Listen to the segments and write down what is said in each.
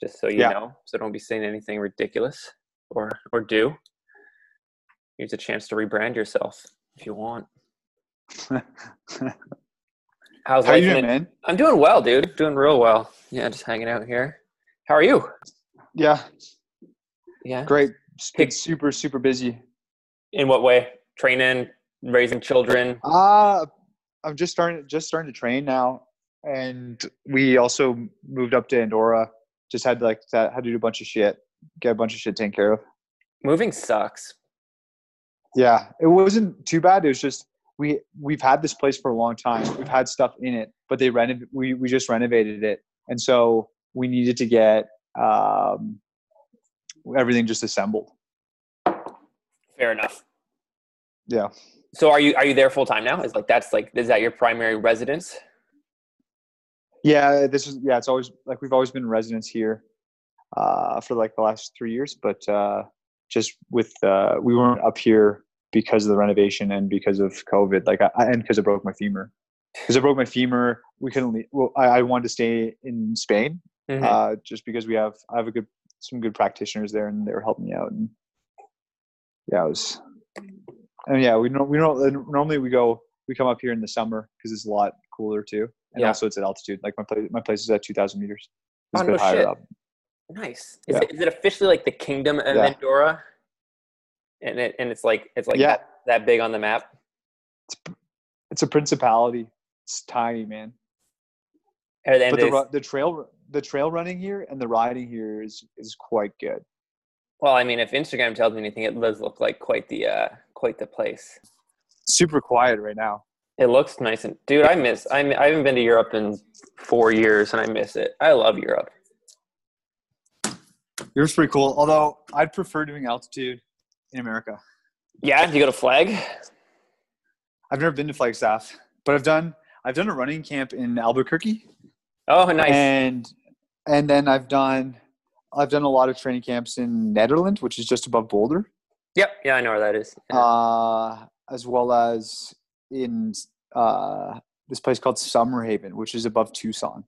just so you Yeah. know. So don't be saying anything ridiculous or or do. Here's a chance to rebrand yourself if you want. How's How life you doing, man? I'm doing well, dude. Doing real well. Yeah, just hanging out here. How are you? Yeah, Yeah. great. Been super, super busy. In what way? Training, raising children. Uh I'm just starting, just starting to train now, and we also moved up to Andorra. Just had to like had to do a bunch of shit, get a bunch of shit taken care of. Moving sucks. Yeah, it wasn't too bad. It was just we we've had this place for a long time. We've had stuff in it, but they renov we we just renovated it, and so we needed to get um, everything just assembled. Fair enough. Yeah. So are you are you there full time now? Is like that's like is that your primary residence? Yeah, this is yeah. It's always like we've always been residents here uh, for like the last three years, but uh, just with uh, we weren't up here because of the renovation and because of COVID, like I, and because I broke my femur. Because I broke my femur, we couldn't. Leave, well, I, I wanted to stay in Spain Mhm. uh, just because we have I have a good some good practitioners there and they were helping me out and yeah, it was and yeah we know we don't normally we go we come up here in the summer because it's a lot cooler too and Yeah. also it's at altitude like my place my place is at two thousand meters it's Oh, a bit no higher shit. up Nice. Is, Yeah. it, is it officially like the kingdom of Yeah. Andorra? And it and it's like it's like Yeah. that, that big on the map. it's it's a principality it's tiny man And but the the trail the trail running here and the riding here is is quite good well, I mean, if Instagram tells me anything, it does look like quite the uh, quite the place. super quiet right now It looks nice and dude, I miss. I I haven't been to Europe in four years, and I miss it. I love Europe. yours pretty cool although I'd prefer doing altitude in America Yeah, do you go to Flag? I've never been to Flagstaff, but I've done I've done a running camp in Albuquerque, Oh, nice. and and then I've done I've done a lot of training camps in Netherlands, which is just above Boulder, yep. Yeah, I know where that is. Yeah. uh, as well as in uh, this place called Summerhaven, which is above Tucson.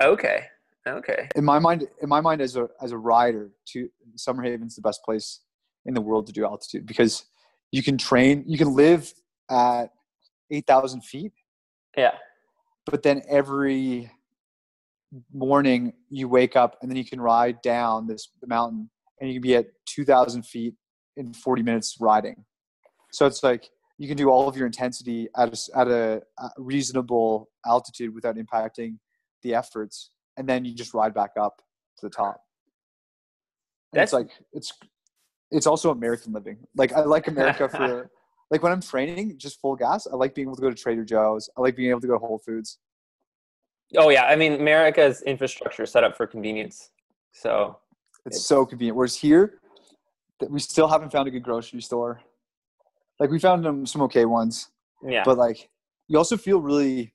okay. Okay. In my mind, in my mind, as a as a rider, to Summerhaven's the best place in the world to do altitude because you can train, you can live at eight thousand feet Yeah. but then every morning you wake up and then you can ride down this mountain and you can be at 2000 feet in 40 minutes riding so it's like you can do all of your intensity at a, at a, a reasonable altitude without impacting the efforts and then you just ride back up to the top and it's That's- like it's it's also american living like i like america for like when i'm training just full gas i like being able to go to trader joe's i like being able to go to whole foods Oh yeah. I mean, America's infrastructure is set up for convenience. So It's It's- so convenient. Whereas here, we still haven't found a good grocery store. Like we found them some okay ones, yeah. but like you also feel really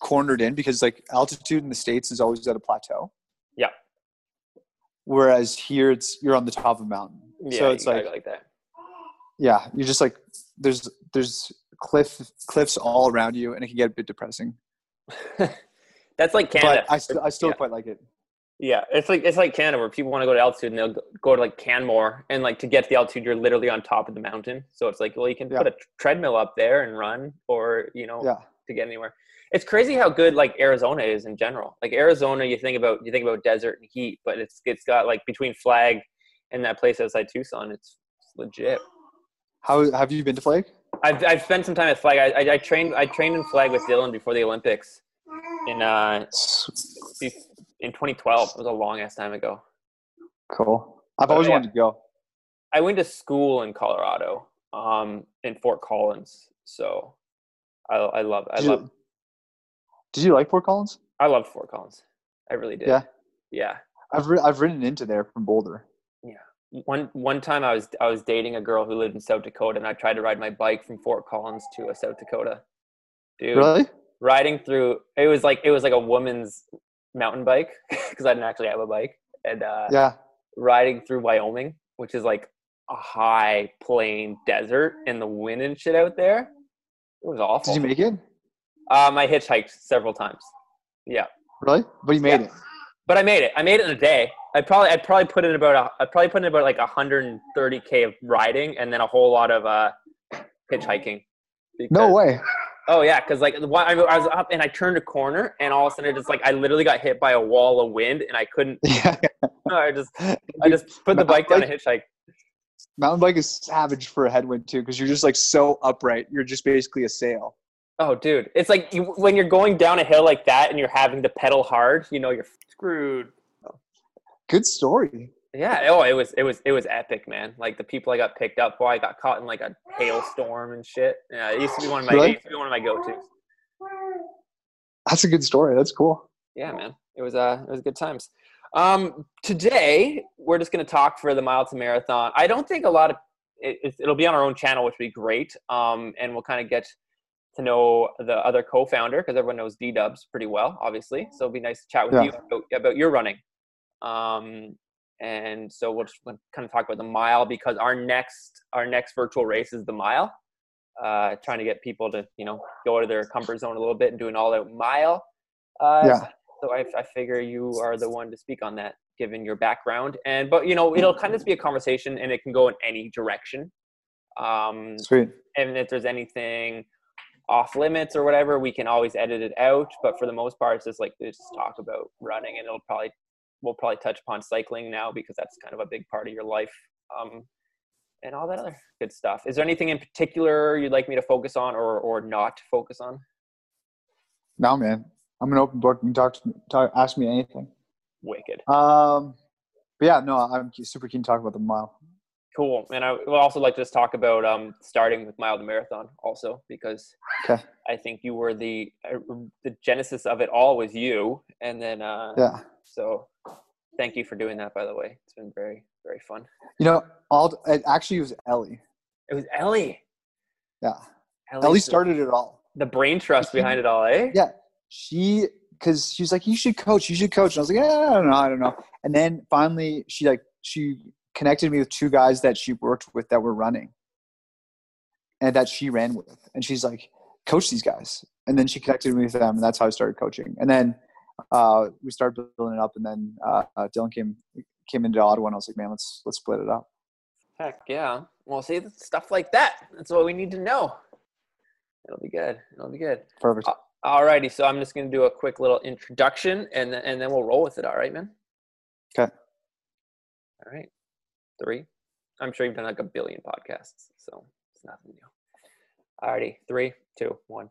cornered in because like altitude in the states is always at a plateau. Yeah. Whereas here, it's you're on the top of a mountain. yeah. so it's like like that. yeah, you're just like there's there's cliff cliffs all around you, and it can get a bit depressing. That's like Canada. But I still I still Yeah. quite like it. Yeah, it's like it's like Canada where people want to go to altitude and they'll go- to like Canmore and like to get to the altitude you're literally on top of the mountain. So it's like well you can Yeah. put a treadmill up there and run or you know Yeah, to get anywhere. It's crazy how good like Arizona is in general. Like Arizona, you think about you think about desert and heat, but it's it's got like between Flag and that place outside Tucson, it's, it's legit. how have you been to Flag? I've I've spent some time at Flag. I, I, I trained I trained in Flag with Dylan before the Olympics in uh in 2012. It was a long ass time ago. Cool. I've Oh, always yeah. wanted to go. I went to school in Colorado, um, in Fort Collins. So I I love I love Did you like Fort Collins? I loved Fort Collins. I really did. Yeah. Yeah. I've ri- I've ridden into there from Boulder. Yeah. One one time I was I was dating a girl who lived in South Dakota and I tried to ride my bike from Fort Collins to uh, South Dakota. Dude, Really? riding through it was like it was like a woman's mountain bike because I didn't actually have a bike and uh, Yeah. riding through Wyoming, which is like a high plain desert and the wind and shit out there. It was awful. Did you make it? Um, I hitchhiked several times. Yeah, Really? But you made Yeah. it. but I made it. I made it in a day. I probably I'd probably put in about a, I'd probably put in about like 130k of riding and then a whole lot of uh, hitchhiking. No way. Oh yeah, because like I was up and I turned a corner and all of a sudden it just like I literally got hit by a wall of wind and I couldn't. Yeah. I just I just put the bike down and hitchhike. Mountain bike is savage for a headwind too because you're just like so upright. You're just basically a sail. Oh, dude, it's like you, when you're going down a hill like that and you're having to pedal hard. You know, you're screwed. Good story. Yeah. Oh, it was it was it was epic, man. Like the people I got picked up by, I got caught in like a hailstorm and shit. Yeah, it used to be one of my really? one of my go tos. That's a good story. That's cool. Yeah, man. It was uh it was good times. Um, today we're just gonna talk for the mile to marathon. I don't think a lot of it, it'll be on our own channel, which will be great. Um, and we'll kind of get to know the other co-founder because everyone knows D Dubs pretty well, obviously. So it'll be nice to chat with yeah. you about, about, your running. Um, and so we'll just kind of talk about the mile because our next our next virtual race is the mile. Uh, trying to get people to you know go out of their comfort zone a little bit and do an all-out mile. Uh, yeah. So I, I figure you are the one to speak on that, given your background. And but you know it'll kind of be a conversation, and it can go in any direction. Um, Sweet. And if there's anything off limits or whatever, we can always edit it out. But for the most part, it's just like just talk about running, and it'll probably we'll probably touch upon cycling now because that's kind of a big part of your life, um, and all that other good stuff. Is there anything in particular you'd like me to focus on or or not focus on? No, man. I'm an open book. You can talk to me, talk, ask me anything. Wicked. Um, but yeah, no, I'm super keen to talk about the mile. Cool. And I would also like to just talk about um, starting with Mile to Marathon also because okay. I think you were the uh, the genesis of it all was you. And then uh, yeah. So thank you for doing that. By the way, it's been very very fun. You know, all it actually was Ellie. It was Ellie. Yeah. Ellie's Ellie started it all. The brain trust behind it all, eh? Yeah. She because she was like, "You should coach. You should coach." And I was like, "Yeah, I don't know. I don't know." And then finally, she like she connected me with two guys that she worked with that were running and that she ran with. And she's like, coach these guys. And then she connected me with them, and that's how I started coaching. And then uh, we started building it up, and then uh, uh, Dylan came came into Ottawa, and I was like, man, let's let's split it up. Heck yeah! Well, see stuff like that. That's what we need to know. It'll be good. It'll be good. Perfect. Alrighty, so I'm just gonna do a quick little introduction, and then, and then we'll roll with it. All right, man. Okay. All right three. I'm sure you've done like a billion podcasts, so it's nothing new. Alrighty, three, two, one.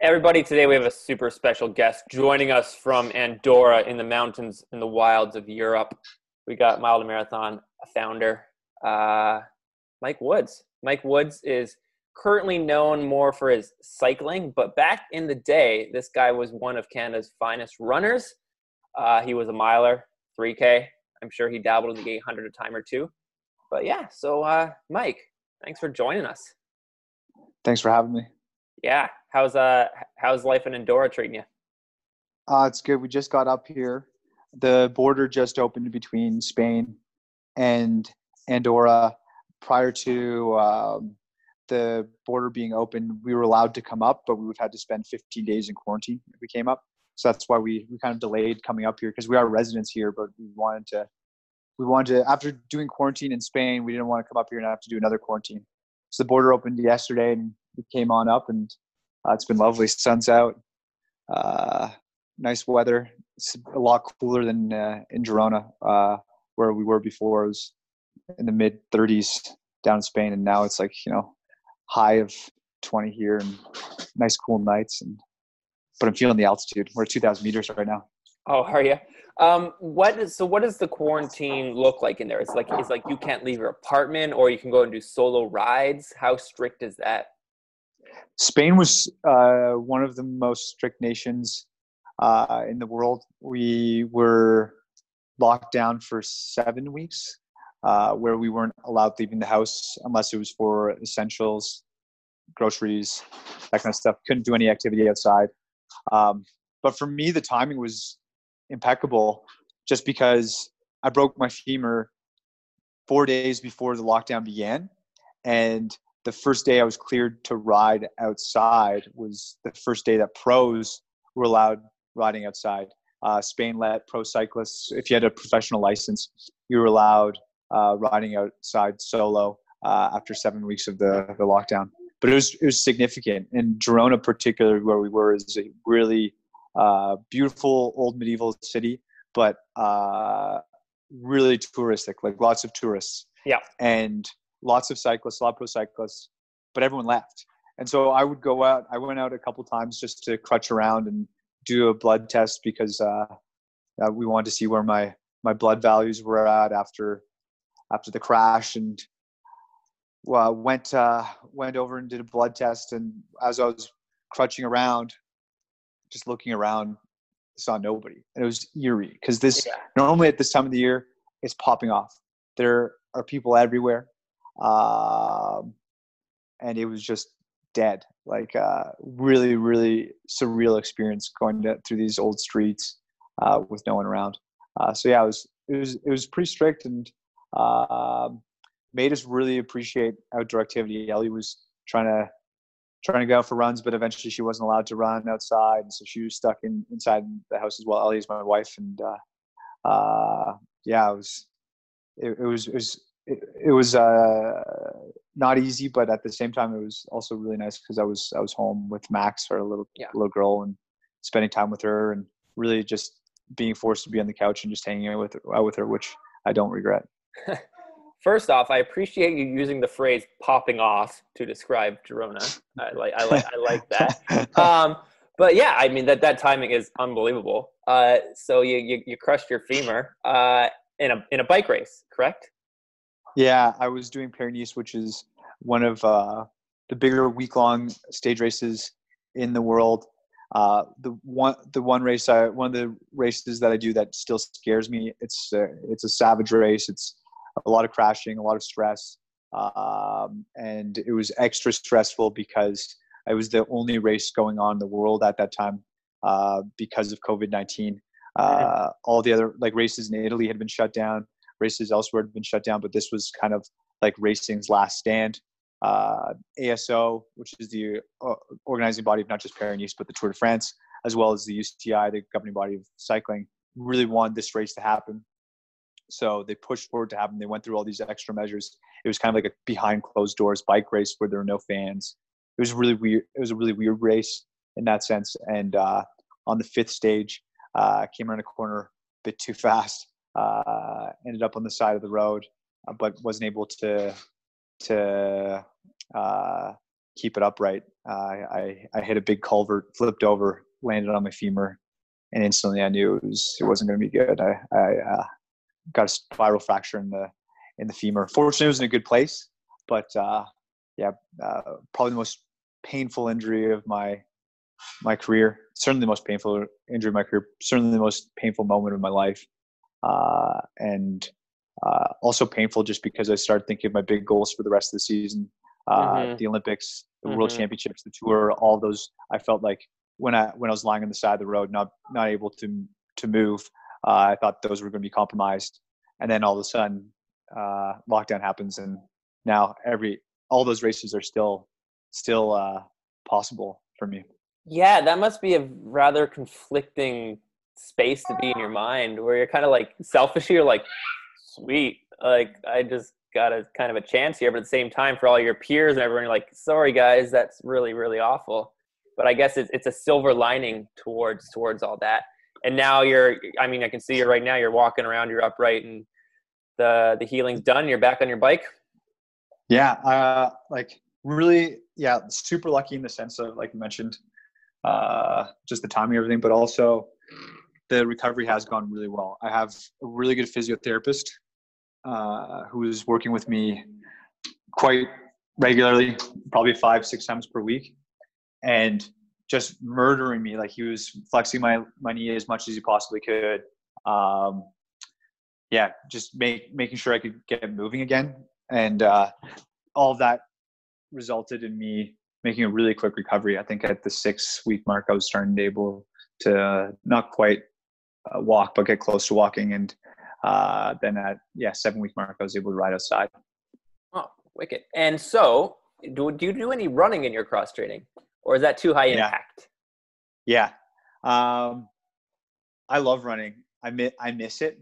Everybody, today we have a super special guest joining us from Andorra in the mountains in the wilds of Europe. We got Mile to Marathon founder, uh, Mike Woods. Mike Woods is currently known more for his cycling, but back in the day, this guy was one of Canada's finest runners. Uh, he was a miler, 3K, I'm sure he dabbled in the 800 a time or two. But yeah, so uh, Mike, thanks for joining us. Thanks for having me. Yeah, how's uh how's life in Andorra treating you? Uh, it's good. We just got up here. The border just opened between Spain and Andorra. Prior to um, the border being open, we were allowed to come up, but we would have had to spend 15 days in quarantine if we came up. So that's why we, we kind of delayed coming up here because we are residents here, but we wanted to we wanted to after doing quarantine in Spain, we didn't want to come up here and have to do another quarantine. So the border opened yesterday and we came on up and uh, it's been lovely. Sun's out, uh, nice weather. It's a lot cooler than uh, in Girona uh, where we were before. It was in the mid 30s down in Spain, and now it's like you know high of 20 here and nice cool nights and but I'm feeling the altitude. We're at 2,000 meters right now. Oh, are you? Um, what is so? What does the quarantine look like in there? It's like it's like you can't leave your apartment, or you can go and do solo rides. How strict is that? Spain was uh, one of the most strict nations uh, in the world. We were locked down for seven weeks, uh, where we weren't allowed leaving the house unless it was for essentials, groceries, that kind of stuff. Couldn't do any activity outside. Um, but for me, the timing was impeccable just because I broke my femur four days before the lockdown began. And the first day I was cleared to ride outside was the first day that pros were allowed riding outside. uh, Spain let pro cyclists, if you had a professional license, you were allowed uh, riding outside solo uh, after seven weeks of the, the lockdown. But it was it was significant. And Girona, particularly where we were, is a really uh, beautiful old medieval city, but uh, really touristic. Like lots of tourists. Yeah. And lots of cyclists, a lot of pro cyclists, but everyone left. And so I would go out. I went out a couple times just to crutch around and do a blood test because uh, uh, we wanted to see where my my blood values were at after after the crash and well, went uh, went over and did a blood test and as I was crutching around just looking around saw nobody and it was eerie because this yeah. normally at this time of the year it's popping off there are people everywhere um, and it was just dead like uh, really really surreal experience going to, through these old streets uh, with no one around uh, so yeah it was it was it was pretty strict and uh, made us really appreciate outdoor activity ellie was trying to trying to go out for runs but eventually she wasn't allowed to run outside so she was stuck in inside the house as well ellie is my wife and uh, uh, yeah it was it, it was it was it, it was uh, not easy, but at the same time, it was also really nice because I was I was home with Max, our little yeah. little girl, and spending time with her, and really just being forced to be on the couch and just hanging out with her, out with her, which I don't regret. First off, I appreciate you using the phrase "popping off" to describe Girona. I like I like I like that. Um, but yeah, I mean that that timing is unbelievable. Uh, so you, you you crushed your femur uh, in a in a bike race, correct? Yeah, I was doing Paris which is one of uh, the bigger week-long stage races in the world. Uh, the one, the one race, I, one of the races that I do that still scares me. It's a, it's a savage race. It's a lot of crashing, a lot of stress, um, and it was extra stressful because I was the only race going on in the world at that time uh, because of COVID nineteen. Uh, all the other like races in Italy had been shut down races elsewhere had been shut down, but this was kind of like racing's last stand. Uh, ASO, which is the uh, organizing body of not just Paris Nice but the Tour de France, as well as the UCI, the governing body of cycling, really wanted this race to happen. So they pushed forward to happen. They went through all these extra measures. It was kind of like a behind closed doors bike race where there were no fans. It was really weird. It was a really weird race in that sense. And uh, on the fifth stage, uh, came around a corner a bit too fast uh, ended up on the side of the road, uh, but wasn't able to to uh, keep it upright. Uh, I I hit a big culvert, flipped over, landed on my femur, and instantly I knew it was it wasn't going to be good. I I uh, got a spiral fracture in the in the femur. Fortunately, it was in a good place, but uh, yeah, probably the most painful injury of my my career. Certainly the most painful injury of my career. Certainly the most painful moment of my life uh, and uh, also painful just because I started thinking of my big goals for the rest of the season, uh, mm-hmm. the Olympics, the mm-hmm. World Championships, the tour, all those. I felt like when I when I was lying on the side of the road, not not able to to move, uh, I thought those were going to be compromised. And then all of a sudden, uh, lockdown happens, and now every all those races are still still uh, possible for me. Yeah, that must be a rather conflicting space to be in your mind where you're kind of like selfish you're like sweet like i just got a kind of a chance here but at the same time for all your peers and everyone you're like sorry guys that's really really awful but i guess it's, it's a silver lining towards towards all that and now you're i mean i can see you right now you're walking around you're upright and the the healing's done you're back on your bike yeah uh like really yeah super lucky in the sense of like you mentioned uh just the timing everything but also the recovery has gone really well. I have a really good physiotherapist uh, who is working with me quite regularly, probably five, six times per week, and just murdering me. Like he was flexing my my knee as much as he possibly could. Um, yeah, just make making sure I could get moving again, and uh, all of that resulted in me making a really quick recovery. I think at the six week mark, I was starting to able to not quite uh, walk, but get close to walking. And uh, then at yeah seven week mark, I was able to ride outside. Oh, wicked! And so, do do you do any running in your cross training, or is that too high impact? Yeah. yeah. Um, I love running. I miss I miss it.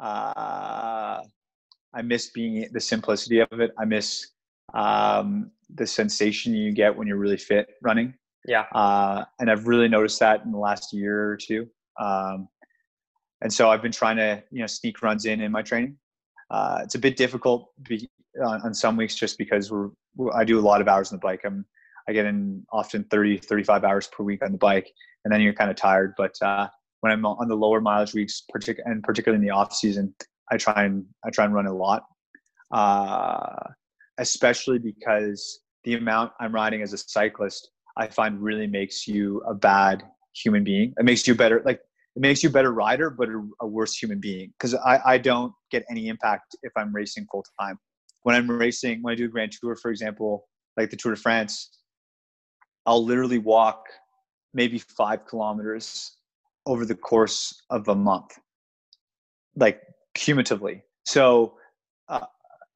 Uh, I miss being the simplicity of it. I miss um, the sensation you get when you're really fit running. Yeah. Uh, and I've really noticed that in the last year or two. Um, and so I've been trying to you know sneak runs in in my training. Uh, it's a bit difficult be, on, on, some weeks just because we're, I do a lot of hours on the bike. I'm I get in often 30 35 hours per week on the bike, and then you're kind of tired. But uh, when I'm on the lower mileage weeks, partic- and particularly in the off season, I try and I try and run a lot, uh, especially because the amount I'm riding as a cyclist, I find really makes you a bad human being. It makes you better, like it makes you a better rider, but a, a worse human being. Because I, I don't get any impact if I'm racing full time. When I'm racing, when I do a Grand Tour, for example, like the Tour de France, I'll literally walk maybe five kilometers over the course of a month, like cumulatively. So,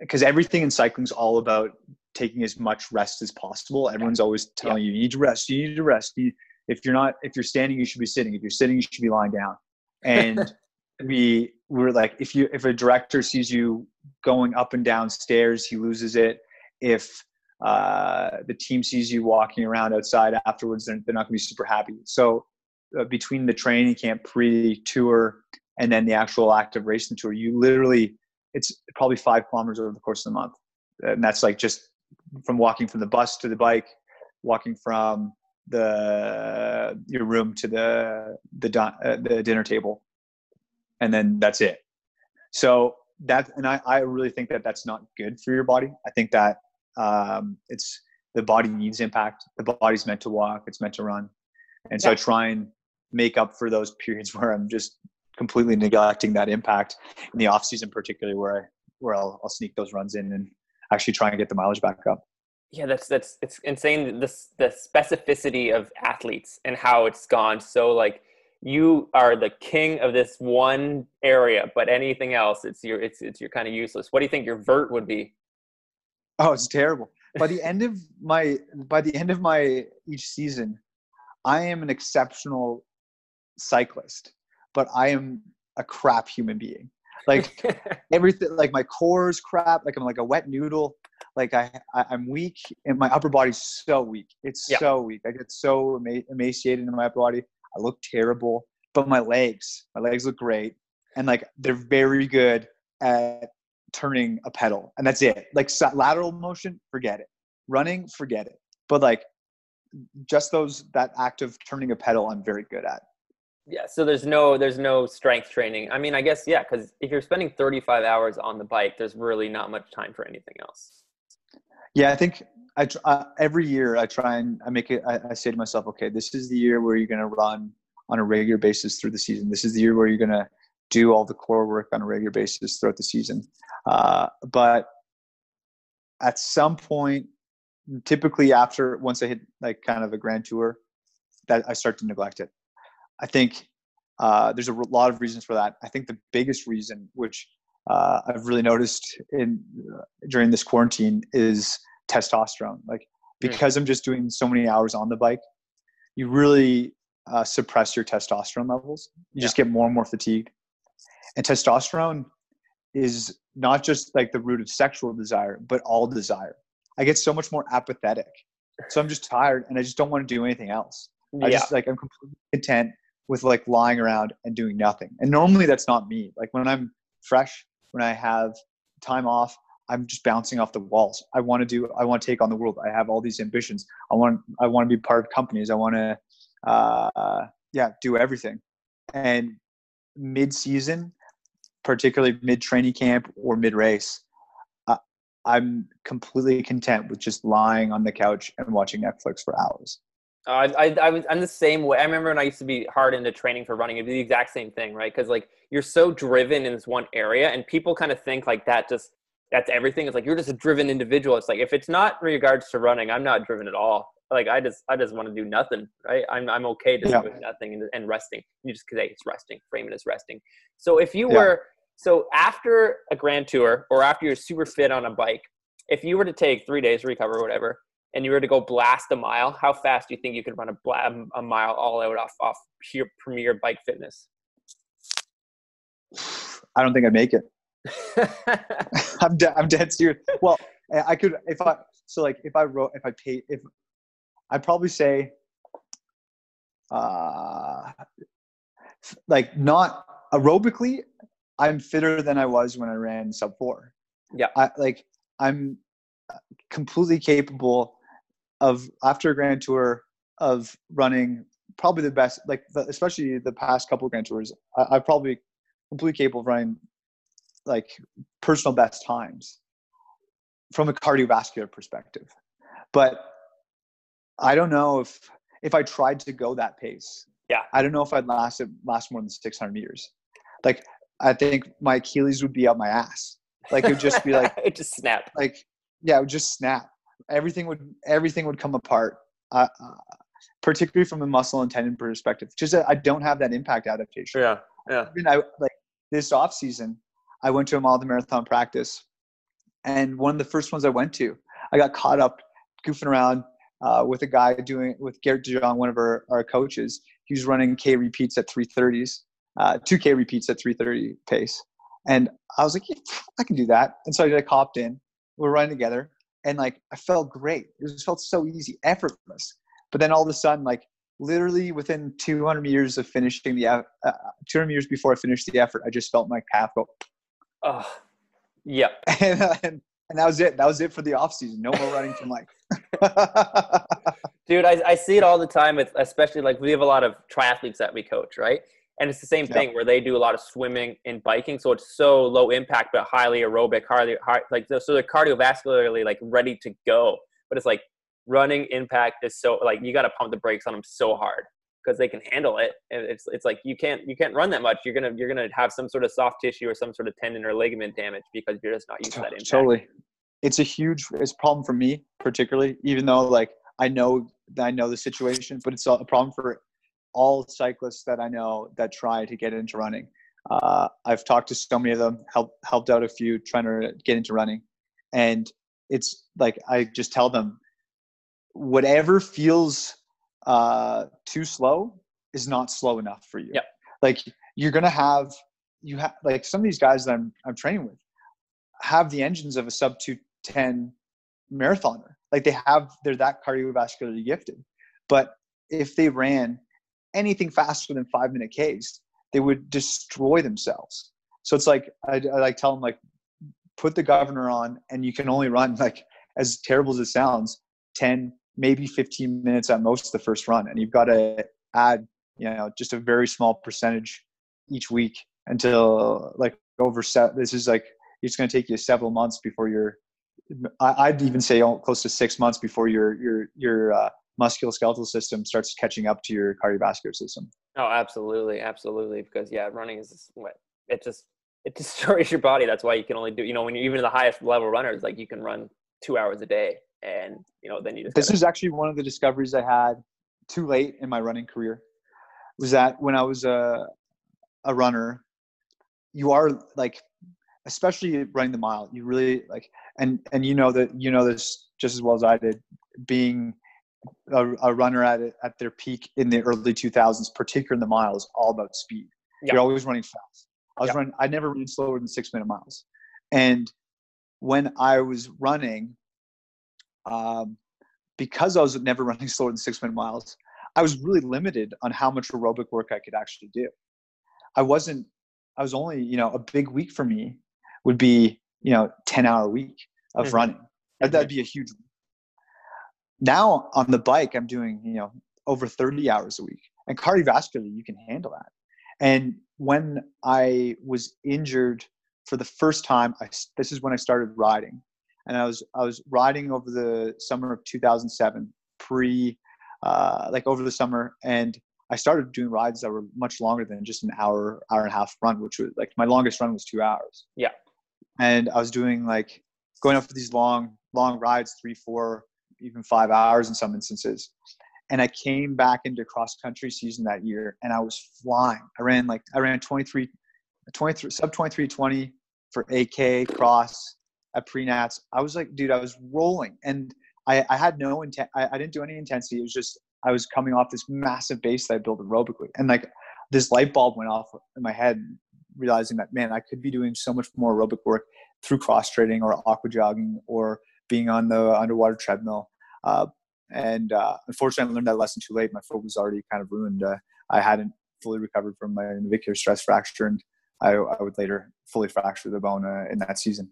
because uh, everything in cycling is all about taking as much rest as possible. Everyone's always telling yeah. you, you need to rest, you need to rest. You, if you're not, if you're standing, you should be sitting. If you're sitting, you should be lying down. And we were like, if you, if a director sees you going up and down stairs, he loses it. If uh, the team sees you walking around outside afterwards, they're, they're not going to be super happy. So uh, between the training camp pre-tour and then the actual active racing tour, you literally it's probably five kilometers over the course of the month, and that's like just from walking from the bus to the bike, walking from the your room to the the uh, the dinner table, and then that's it. So that and I I really think that that's not good for your body. I think that um, it's the body needs impact. The body's meant to walk. It's meant to run. And so yeah. I try and make up for those periods where I'm just completely neglecting that impact in the off season, particularly where I where I'll, I'll sneak those runs in and actually try and get the mileage back up. Yeah, that's that's it's insane. The the specificity of athletes and how it's gone so like you are the king of this one area, but anything else, it's your it's it's you're kind of useless. What do you think your vert would be? Oh, it's terrible. By the end of my by the end of my each season, I am an exceptional cyclist, but I am a crap human being. Like everything, like my core is crap. Like I'm like a wet noodle. Like I, I am weak, and my upper body's so weak. It's yeah. so weak. I get so ema- emaciated in my upper body. I look terrible, but my legs, my legs look great, and like they're very good at turning a pedal, and that's it. Like lateral motion, forget it. Running, forget it. But like just those that act of turning a pedal, I'm very good at. Yeah, so there's no there's no strength training. I mean, I guess yeah, because if you're spending 35 hours on the bike, there's really not much time for anything else. Yeah, I think I uh, every year I try and I make it. I, I say to myself, okay, this is the year where you're going to run on a regular basis through the season. This is the year where you're going to do all the core work on a regular basis throughout the season. Uh, but at some point, typically after once I hit like kind of a grand tour, that I start to neglect it. I think uh, there's a lot of reasons for that. I think the biggest reason, which uh, I've really noticed in uh, during this quarantine, is testosterone. Like hmm. because I'm just doing so many hours on the bike, you really uh, suppress your testosterone levels. You yeah. just get more and more fatigued. And testosterone is not just like the root of sexual desire, but all desire. I get so much more apathetic. So I'm just tired and I just don't want to do anything else. Yeah. I just like I'm completely content with like lying around and doing nothing. And normally that's not me. Like when I'm fresh, when I have time off, I'm just bouncing off the walls. I want to do I want to take on the world. I have all these ambitions. I want I want to be part of companies. I want to uh yeah, do everything. And mid season, particularly mid training camp or mid race, uh, I'm completely content with just lying on the couch and watching Netflix for hours. Uh, I, I, I was I'm the same way. I remember when I used to be hard into training for running. It'd be the exact same thing, right? Because like you're so driven in this one area, and people kind of think like that. Just that's everything. It's like you're just a driven individual. It's like if it's not in regards to running, I'm not driven at all. Like I just I just want to do nothing, right? I'm I'm okay just yeah. doing nothing and, and resting. You just say it's resting, frame it as resting. So if you yeah. were so after a grand tour or after you're super fit on a bike, if you were to take three days to recover or whatever, and you were to go blast a mile, how fast do you think you could run a, um, a mile all out off off pure premier bike fitness? I don't think I'd make it. I'm dead. I'm dead serious. Well, I could if I so like if I wrote if I paid if I'd probably say uh like not aerobically I'm fitter than I was when I ran sub 4. Yeah. I like I'm completely capable of after a grand tour of running probably the best like the, especially the past couple grand tours I, i'm probably completely capable of running like personal best times from a cardiovascular perspective. But i don't know if if i tried to go that pace yeah. I don't know if i'd last it last more than 600 meters like i think my achilles would be up my ass. Like it would just be like it just snap. like yeah it would just snap. Everything would everything would come apart. Uh, uh, particularly from a muscle and tendon perspective just that i don't have that impact adaptation. Yeah yeah. Even I, like this off season i went to a mile marathon practice and one of the first ones i went to i got caught up goofing around uh, with a guy doing with garrett DeJong, one of our, our coaches he was running k repeats at 330s uh, 2k repeats at 330 pace and i was like yeah, i can do that and so i like, hopped in we we're running together and like I felt great. It just felt so easy, effortless. But then all of a sudden, like literally within 200 meters of finishing the uh, 200 meters before I finished the effort, I just felt my calf go. Oh, yep. And, uh, and, and that was it. That was it for the off season. No more running from like. Dude, I, I see it all the time. With especially like we have a lot of triathletes that we coach, right? And it's the same thing yeah. where they do a lot of swimming and biking, so it's so low impact but highly aerobic, highly high, like so they're cardiovascularly like ready to go. But it's like running impact is so like you got to pump the brakes on them so hard because they can handle it. And it's it's like you can't you can't run that much. You're gonna you're gonna have some sort of soft tissue or some sort of tendon or ligament damage because you're just not used to that impact. Totally, it's a huge it's a problem for me particularly. Even though like I know I know the situation, but it's a problem for all cyclists that I know that try to get into running. Uh, I've talked to so many of them, helped helped out a few trying to get into running, and it's like I just tell them, whatever feels uh, too slow is not slow enough for you. Yep. Like you're gonna have you have like some of these guys that I'm I'm training with have the engines of a sub two ten marathoner. Like they have they're that cardiovascularly gifted, but if they ran anything faster than five minute Ks, they would destroy themselves. So it's like I, I like tell them like put the governor on, and you can only run like as terrible as it sounds, ten maybe 15 minutes at most the first run, and you've got to add you know just a very small percentage each week until like over set. This is like it's going to take you several months before you're. I'd even say close to six months before your your your uh, musculoskeletal system starts catching up to your cardiovascular system. Oh, absolutely, absolutely. Because yeah, running is what it just it destroys your body. That's why you can only do. You know, when you're even the highest level runners, like you can run two hours a day, and you know then you just. This is actually one of the discoveries I had too late in my running career. Was that when I was a a runner, you are like especially running the mile you really like and and you know that you know this just as well as i did being a, a runner at it, at their peak in the early 2000s, particularly in the miles, all about speed. Yep. You're always running fast. I was yep. running. I never ran slower than six minute miles, and when I was running, um, because I was never running slower than six minute miles, I was really limited on how much aerobic work I could actually do. I wasn't. I was only, you know, a big week for me would be, you know, ten hour week of mm-hmm. running. That'd mm-hmm. be a huge now on the bike i'm doing you know over 30 hours a week and cardiovascularly you can handle that and when i was injured for the first time I, this is when i started riding and i was i was riding over the summer of 2007 pre uh, like over the summer and i started doing rides that were much longer than just an hour hour and a half run which was like my longest run was two hours yeah and i was doing like going up for these long long rides three four even five hours in some instances. And I came back into cross country season that year and I was flying. I ran like, I ran 23, 23 sub 2320 for 8K cross at pre-nats. I was like, dude, I was rolling and I, I had no intent. I, I didn't do any intensity. It was just, I was coming off this massive base that I built aerobically. And like this light bulb went off in my head realizing that man, I could be doing so much more aerobic work through cross training or aqua jogging or being on the underwater treadmill. Uh, and uh, unfortunately, I learned that lesson too late. My foot was already kind of ruined. Uh, I hadn't fully recovered from my navicular stress fracture, and I, I would later fully fracture the bone uh, in that season.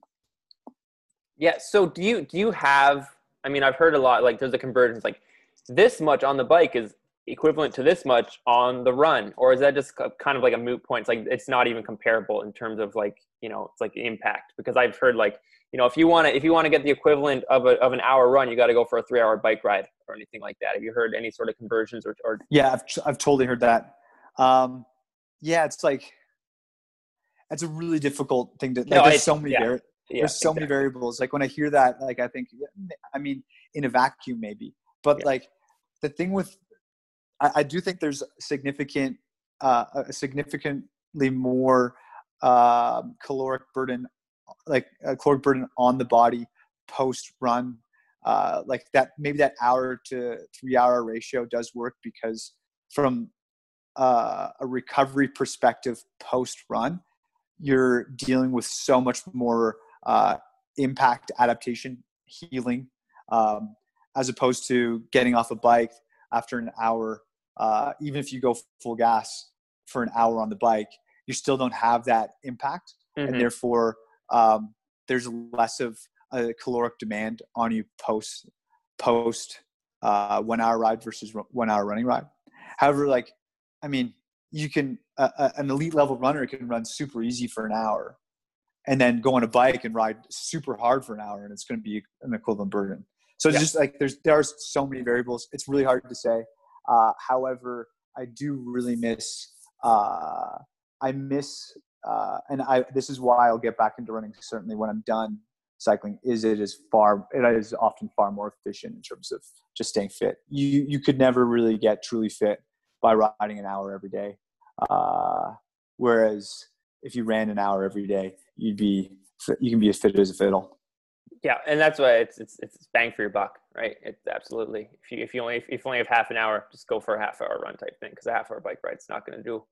Yeah. So do you do you have? I mean, I've heard a lot. Like, there's a convergence. Like, this much on the bike is equivalent to this much on the run, or is that just kind of like a moot point? It's like it's not even comparable in terms of like you know, it's like impact. Because I've heard like you know, if you want to if you want to get the equivalent of a of an hour run, you got to go for a three hour bike ride or anything like that. Have you heard any sort of conversions or? or yeah, I've I've totally heard that. Um, yeah, it's like it's a really difficult thing to. Like, no, there's so many yeah, vari- yeah, there's so exactly. many variables. Like when I hear that, like I think, I mean, in a vacuum maybe, but yeah. like the thing with, I, I do think there's significant, uh, a significantly more uh, caloric burden, like a caloric burden on the body post run. Uh, like that, maybe that hour to three hour ratio does work because from uh, a recovery perspective post run, you're dealing with so much more uh, impact, adaptation, healing, um, as opposed to getting off a bike after an hour. Uh, even if you go full gas for an hour on the bike, you still don't have that impact, mm-hmm. and therefore um, there's less of a caloric demand on you post post uh, one hour ride versus one hour running ride. However, like I mean, you can uh, an elite level runner can run super easy for an hour, and then go on a bike and ride super hard for an hour, and it's going to be an equivalent burden. So yeah. just like there's there are so many variables. It's really hard to say. Uh, however, I do really miss. Uh, I miss, uh, and I this is why I'll get back into running. Certainly, when I'm done cycling, is it is far it is often far more efficient in terms of just staying fit. You you could never really get truly fit by riding an hour every day. Uh, whereas if you ran an hour every day, you'd be you can be as fit as a fiddle. Yeah, and that's why it's it's it's bang for your buck, right? It's absolutely. If you if you only if you only have half an hour, just go for a half hour run type thing because a half hour bike ride's not going to do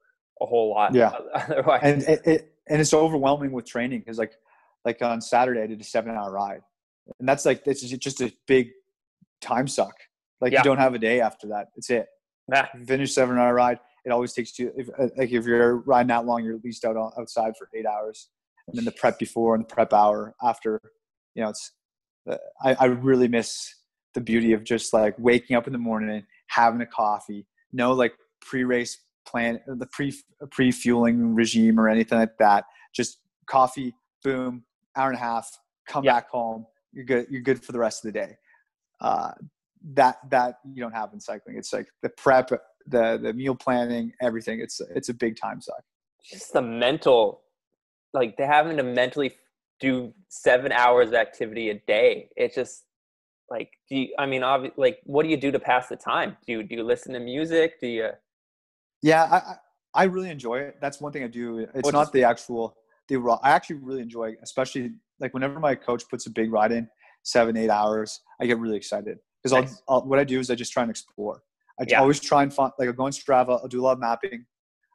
a whole lot. Yeah. Otherwise. And it, it and it's overwhelming with training because like like on Saturday I did a seven hour ride, and that's like this is it's just a big time suck. Like yeah. you don't have a day after that. It's it. Nah. Finish seven hour ride. It always takes you if, uh, like if you're riding that long, you're at least out outside for eight hours, and then the prep before and the prep hour after. You know, it's uh, I, I really miss the beauty of just like waking up in the morning, having a coffee, no like pre-race plan, the pre pre-fueling regime or anything like that. Just coffee, boom, hour and a half, come yeah. back home. You're good. You're good for the rest of the day. Uh, that that you don't have in cycling. It's like the prep, the the meal planning, everything. It's it's a big time suck. Just the mental, like they having to mentally do seven hours of activity a day. It's just like do you, I mean, obviously, like what do you do to pass the time? Do you do you listen to music? Do you? Yeah, I I really enjoy it. That's one thing I do. It's not the actual the raw. I actually really enjoy, especially like whenever my coach puts a big ride in, seven eight hours. I get really excited because nice. I'll, I'll, what I do is I just try and explore. I yeah. always try and find like I'll go on Strava. I'll do a lot of mapping,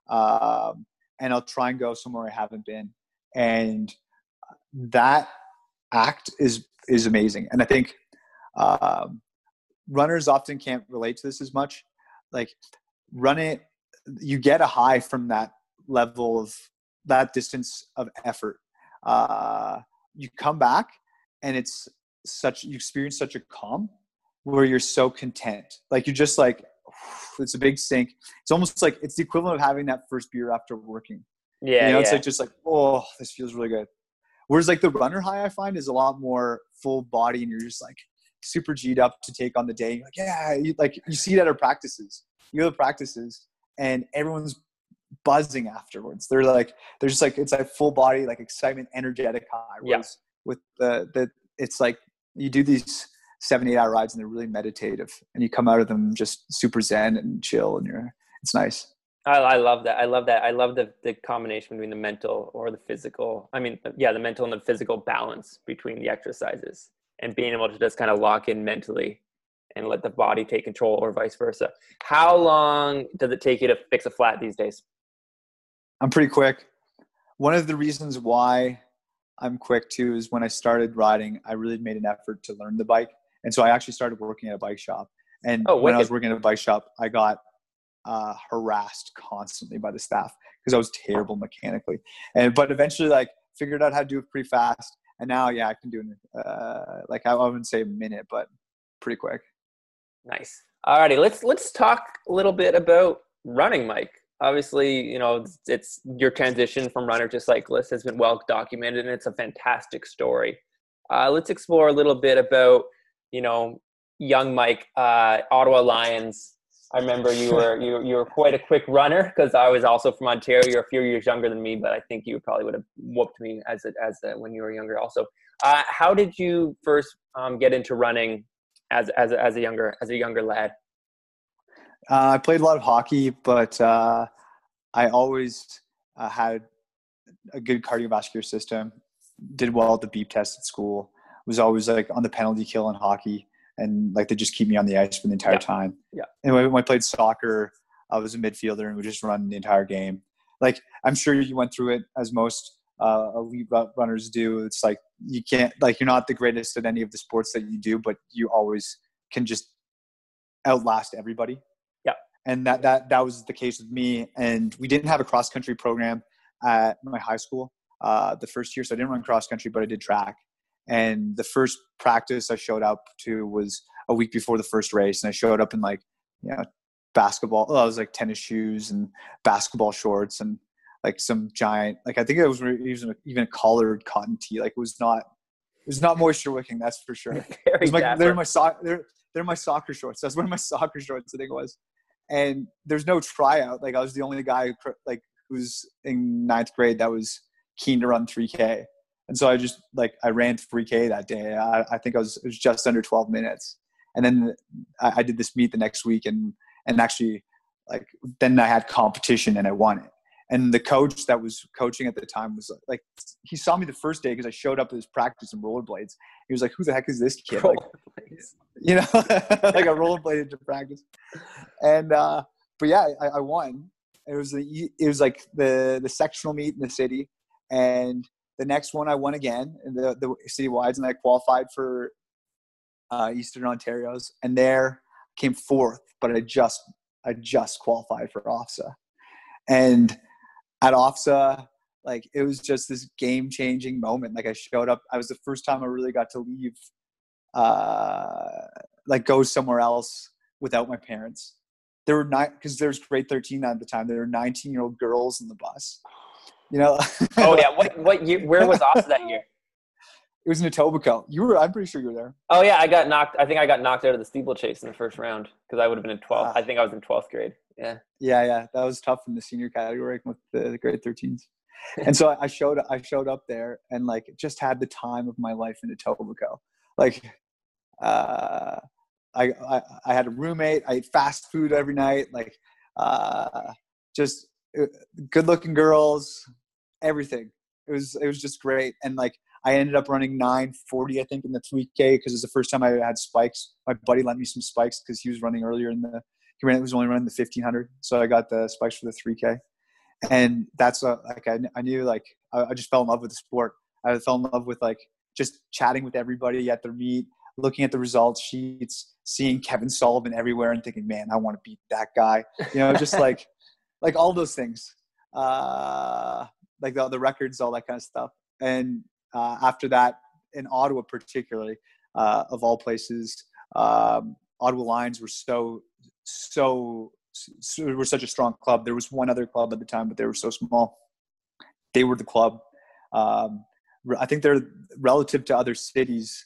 um, and I'll try and go somewhere I haven't been. And that act is is amazing. And I think um, runners often can't relate to this as much. Like run it, you get a high from that level of that distance of effort. Uh, you come back, and it's such you experience such a calm where you're so content. Like you're just like, it's a big sink. It's almost like it's the equivalent of having that first beer after working. Yeah. You know, yeah. it's like just like, oh, this feels really good. Whereas like the runner high I find is a lot more full body and you're just like super G'd up to take on the day. You're like, yeah, you, like you see it at our practices. You go to practices and everyone's buzzing afterwards. They're like, they're just like, it's like full body, like excitement, energetic high. Yeah. with the, the, it's like you do these seven eight hour rides and they're really meditative and you come out of them just super zen and chill and you're it's nice I, I love that. I love that. I love the, the combination between the mental or the physical i mean yeah the mental and the physical balance between the exercises and being able to just kind of lock in mentally and let the body take control or vice versa. How long does it take you to fix a flat these days? I'm pretty quick. One of the reasons why I'm quick too is when I started riding, I really made an effort to learn the bike, and so I actually started working at a bike shop. And Oh, when I was working at a bike shop, I got uh, harassed constantly by the staff because I was terrible mechanically. And but eventually, like figured out how to do it pretty fast. And now, yeah, I can do it. Uh, like I wouldn't say a minute, but pretty quick. Nice. Alrighty, let's let's talk a little bit about running, Mike. Obviously, you know it's, it's your transition from runner to cyclist has been well documented, and it's a fantastic story. Uh, let's explore a little bit about you know young Mike, uh, Ottawa Lions. I remember you were you you were quite a quick runner because I was also from Ontario. You're a few years younger than me, but I think you probably would have whooped me as a, as a, when you were younger. Also, uh, how did you first um, get into running as as a, as a younger as a younger lad? Uh, I played a lot of hockey, but uh, I always uh, had a good cardiovascular system. Did well at the beep test at school. Was always like on the penalty kill in hockey, and like they just keep me on the ice for the entire Yeah. time. Yeah. And when, I played soccer, I was a midfielder and would just run the entire game. Like I'm sure you went through it as most uh, elite runners do. It's like you can't like you're not the greatest at any of the sports that you do, but you always can just outlast everybody Yeah. and that that that was the case with me. And we didn't have a cross country program at my high school uh, the first year, so I didn't run cross country, but I did track. And the first practice I showed up to was a week before the first race, and I showed up in like you know basketball. Oh, I was like tennis shoes and basketball shorts and like some giant like I think it was even even a collared cotton tee. Like it was not it was not moisture wicking, that's for sure. My, they're my sock. They're they're my soccer shorts. That's one of my soccer shorts. I think it was. And there's no tryout. Like I was the only guy who, like who's in ninth grade that was keen to run 3K. And so I just like I ran 3K that day. I, I think I was it was just under 12 minutes. And then I, I did this meet the next week, and and actually like then I had competition and I won it. And the coach that was coaching at the time was like, he saw me the first day because I showed up at his practice in rollerblades. He was like, "Who the heck is this kid?" Like, you know, like I rollerbladed to practice. And uh, but yeah, I, I won. It was the it was like the the sectional meet in the city, and the next one I won again in the the city wides, and I qualified for uh, Eastern Ontario's, and there came fourth, but I just I just qualified for OFSAA, and at OFSAA. Like it was just this game changing moment. Like I showed up. I was the first time I really got to leave uh, like go somewhere else without my parents. There were nine because there's grade 13 at the time. There were 19 year old girls in the bus. You know. Oh yeah. What what year? Where was off that year? It was in Etobicoke. You were. I'm pretty sure you were there. Oh yeah, I got knocked. I think I got knocked out of the steeplechase in the first round because I would have been in 12th. Ah. I think I was in 12th grade. Yeah. Yeah, yeah. That was tough in the senior category with the, the grade 13s. And so I showed I showed up there and like just had the time of my life in Etobicoke. Like uh I, I I had a roommate, I ate fast food every night, like uh just good looking girls, everything. It was it was just great. And like I ended up running 940, I think, in the 3K because it was the first time I had spikes. My buddy lent me some spikes because he was running earlier in the he ran, was only running the 1500 so i got the spikes for the 3k and that's a, like I, I knew like I, I just fell in love with the sport i fell in love with like just chatting with everybody at the meet looking at the results sheets seeing kevin sullivan everywhere and thinking man i want to beat that guy you know just like like all those things uh like the, the records all that kind of stuff and uh, after that in ottawa particularly uh, of all places um, ottawa lions were so so, so were such a strong club. There was one other club at the time, but they were so small. They were the club. Um, I think they're relative to other cities.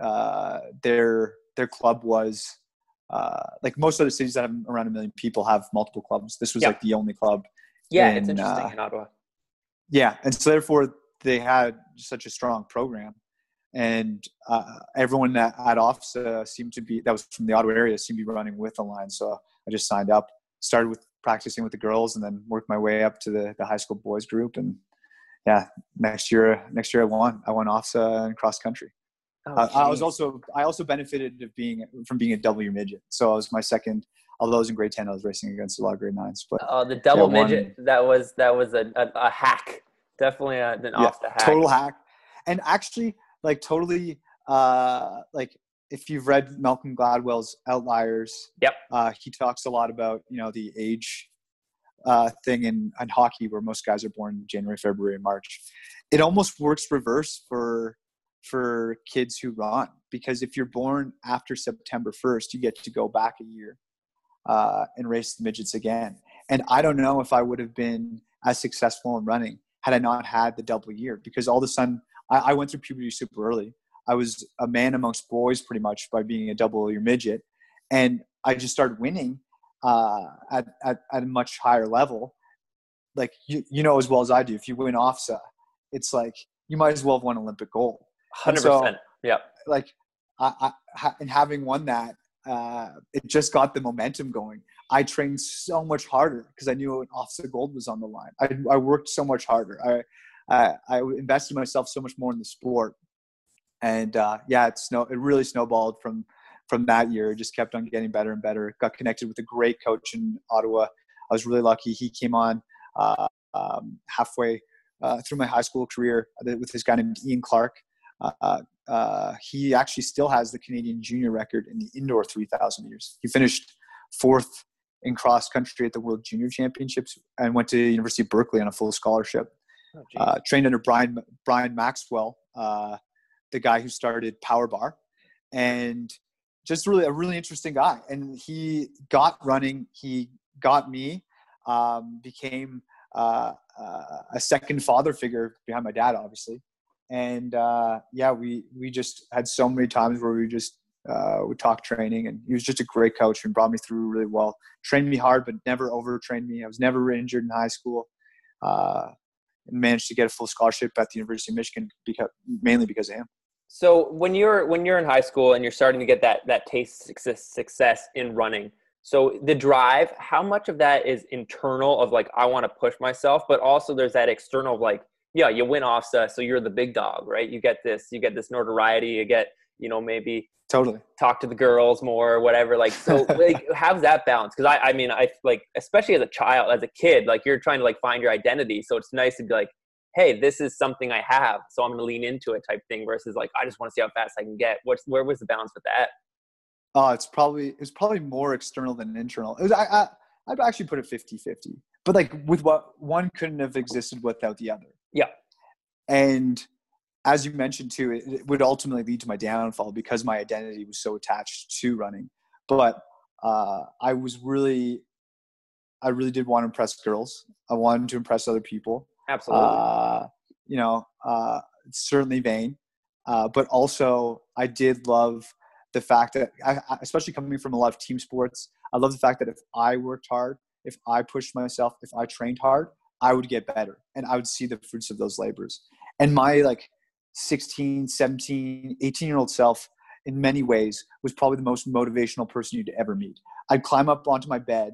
Uh, their their club was uh, like most other cities that have around a million people have multiple clubs. This was Yeah. like the only club. Yeah, it's interesting uh, in Ottawa. Yeah, and so therefore they had such a strong program, and uh, everyone at, at OFSAA seemed to be that was from the Ottawa area seemed to be running with the line. So I just signed up, started with practicing with the girls, and then worked my way up to the, the high school boys group. And yeah, next year next year I won. I won OFSAA and cross country. Oh, Uh, I was also I also benefited of being from being a W midget. So I was my second. Although I was in grade ten, I was racing against a lot of grade nines. But Oh, the double one- midget. That was that was a, a, a hack definitely uh, an off the hack. Total hack. And actually, like totally, uh, like if you've read Malcolm Gladwell's Outliers, Yep. uh, he talks a lot about you know the age uh, thing in, in hockey where most guys are born January, February, March. It almost works reverse for for kids who run because if you're born after September 1st, you get to go back a year uh, and race the midgets again. And I don't know if I would have been as successful in running had I not had the double year because all of a sudden I, I went through puberty super early. I was a man amongst boys pretty much by being a double year midget. And I just started winning uh, at, at, at a much higher level. Like you, you know as well as I do, if you win OFSAA, it's like you might as well have won Olympic gold. Hundred percent. Yep. Like, I, I, and having won that, uh, it just got the momentum going. I trained so much harder because I knew an OFSAA gold was on the line. I, I worked so much harder. I, I, I invested myself so much more in the sport, and uh, yeah, it snow. It really snowballed from from that year. It just kept on getting better and better. Got connected with a great coach in Ottawa. I was really lucky. He came on uh, um, halfway uh, through my high school career with this guy named Ian Clark. Uh, uh, he actually still has the Canadian junior record in the indoor 3,000 meters. He finished fourth in cross country at the World Junior Championships and went to University of Berkeley on a full scholarship. Oh. Uh, trained under Brian Brian Maxwell, uh, the guy who started Power Bar, and just really a really interesting guy. And he got running. He got me. Um, became uh, uh, a second father figure behind my dad, obviously. And uh, yeah, we we just had so many times where we just uh, would training, and he was just a great coach and brought me through really well. Trained me hard, but never overtrained me. I was never injured in high school. Uh, and managed to get a full scholarship at the University of Michigan because mainly because of him. So when you're when you're in high school and you're starting to get that that taste success success in running, so the drive, how much of that is internal of like I want to push myself, but also there's that external of like yeah, you win OFSAA, so you're the big dog, right? You get this, you get this notoriety, you get you know maybe Totally. talk to the girls more or whatever like so like how's that balance because I, I mean i like especially as a child as a kid like you're trying to like find your identity so it's nice to be like hey this is something i have so i'm gonna lean into it type thing versus like i just want to see how fast i can get what's where was the balance with that Oh, it's probably it was probably more external than internal. It was I, I I'd actually put it 50-50. But like with what one couldn't have existed without the other. Yeah. And as you mentioned too, it, it would ultimately lead to my downfall because my identity was so attached to running. But uh, I was really, I really did want to impress girls. I wanted to impress other people. absolutely Uh, you know, uh, certainly vain, uh, but also I did love the fact that, I, I- especially coming from a lot of team sports, I love the fact that if I worked hard, if I pushed myself, if I trained hard, I would get better and I would see the fruits of those labors. And my like 16, 17, 18 year old self, in many ways, was probably the most motivational person you'd ever meet. I'd climb up onto my bed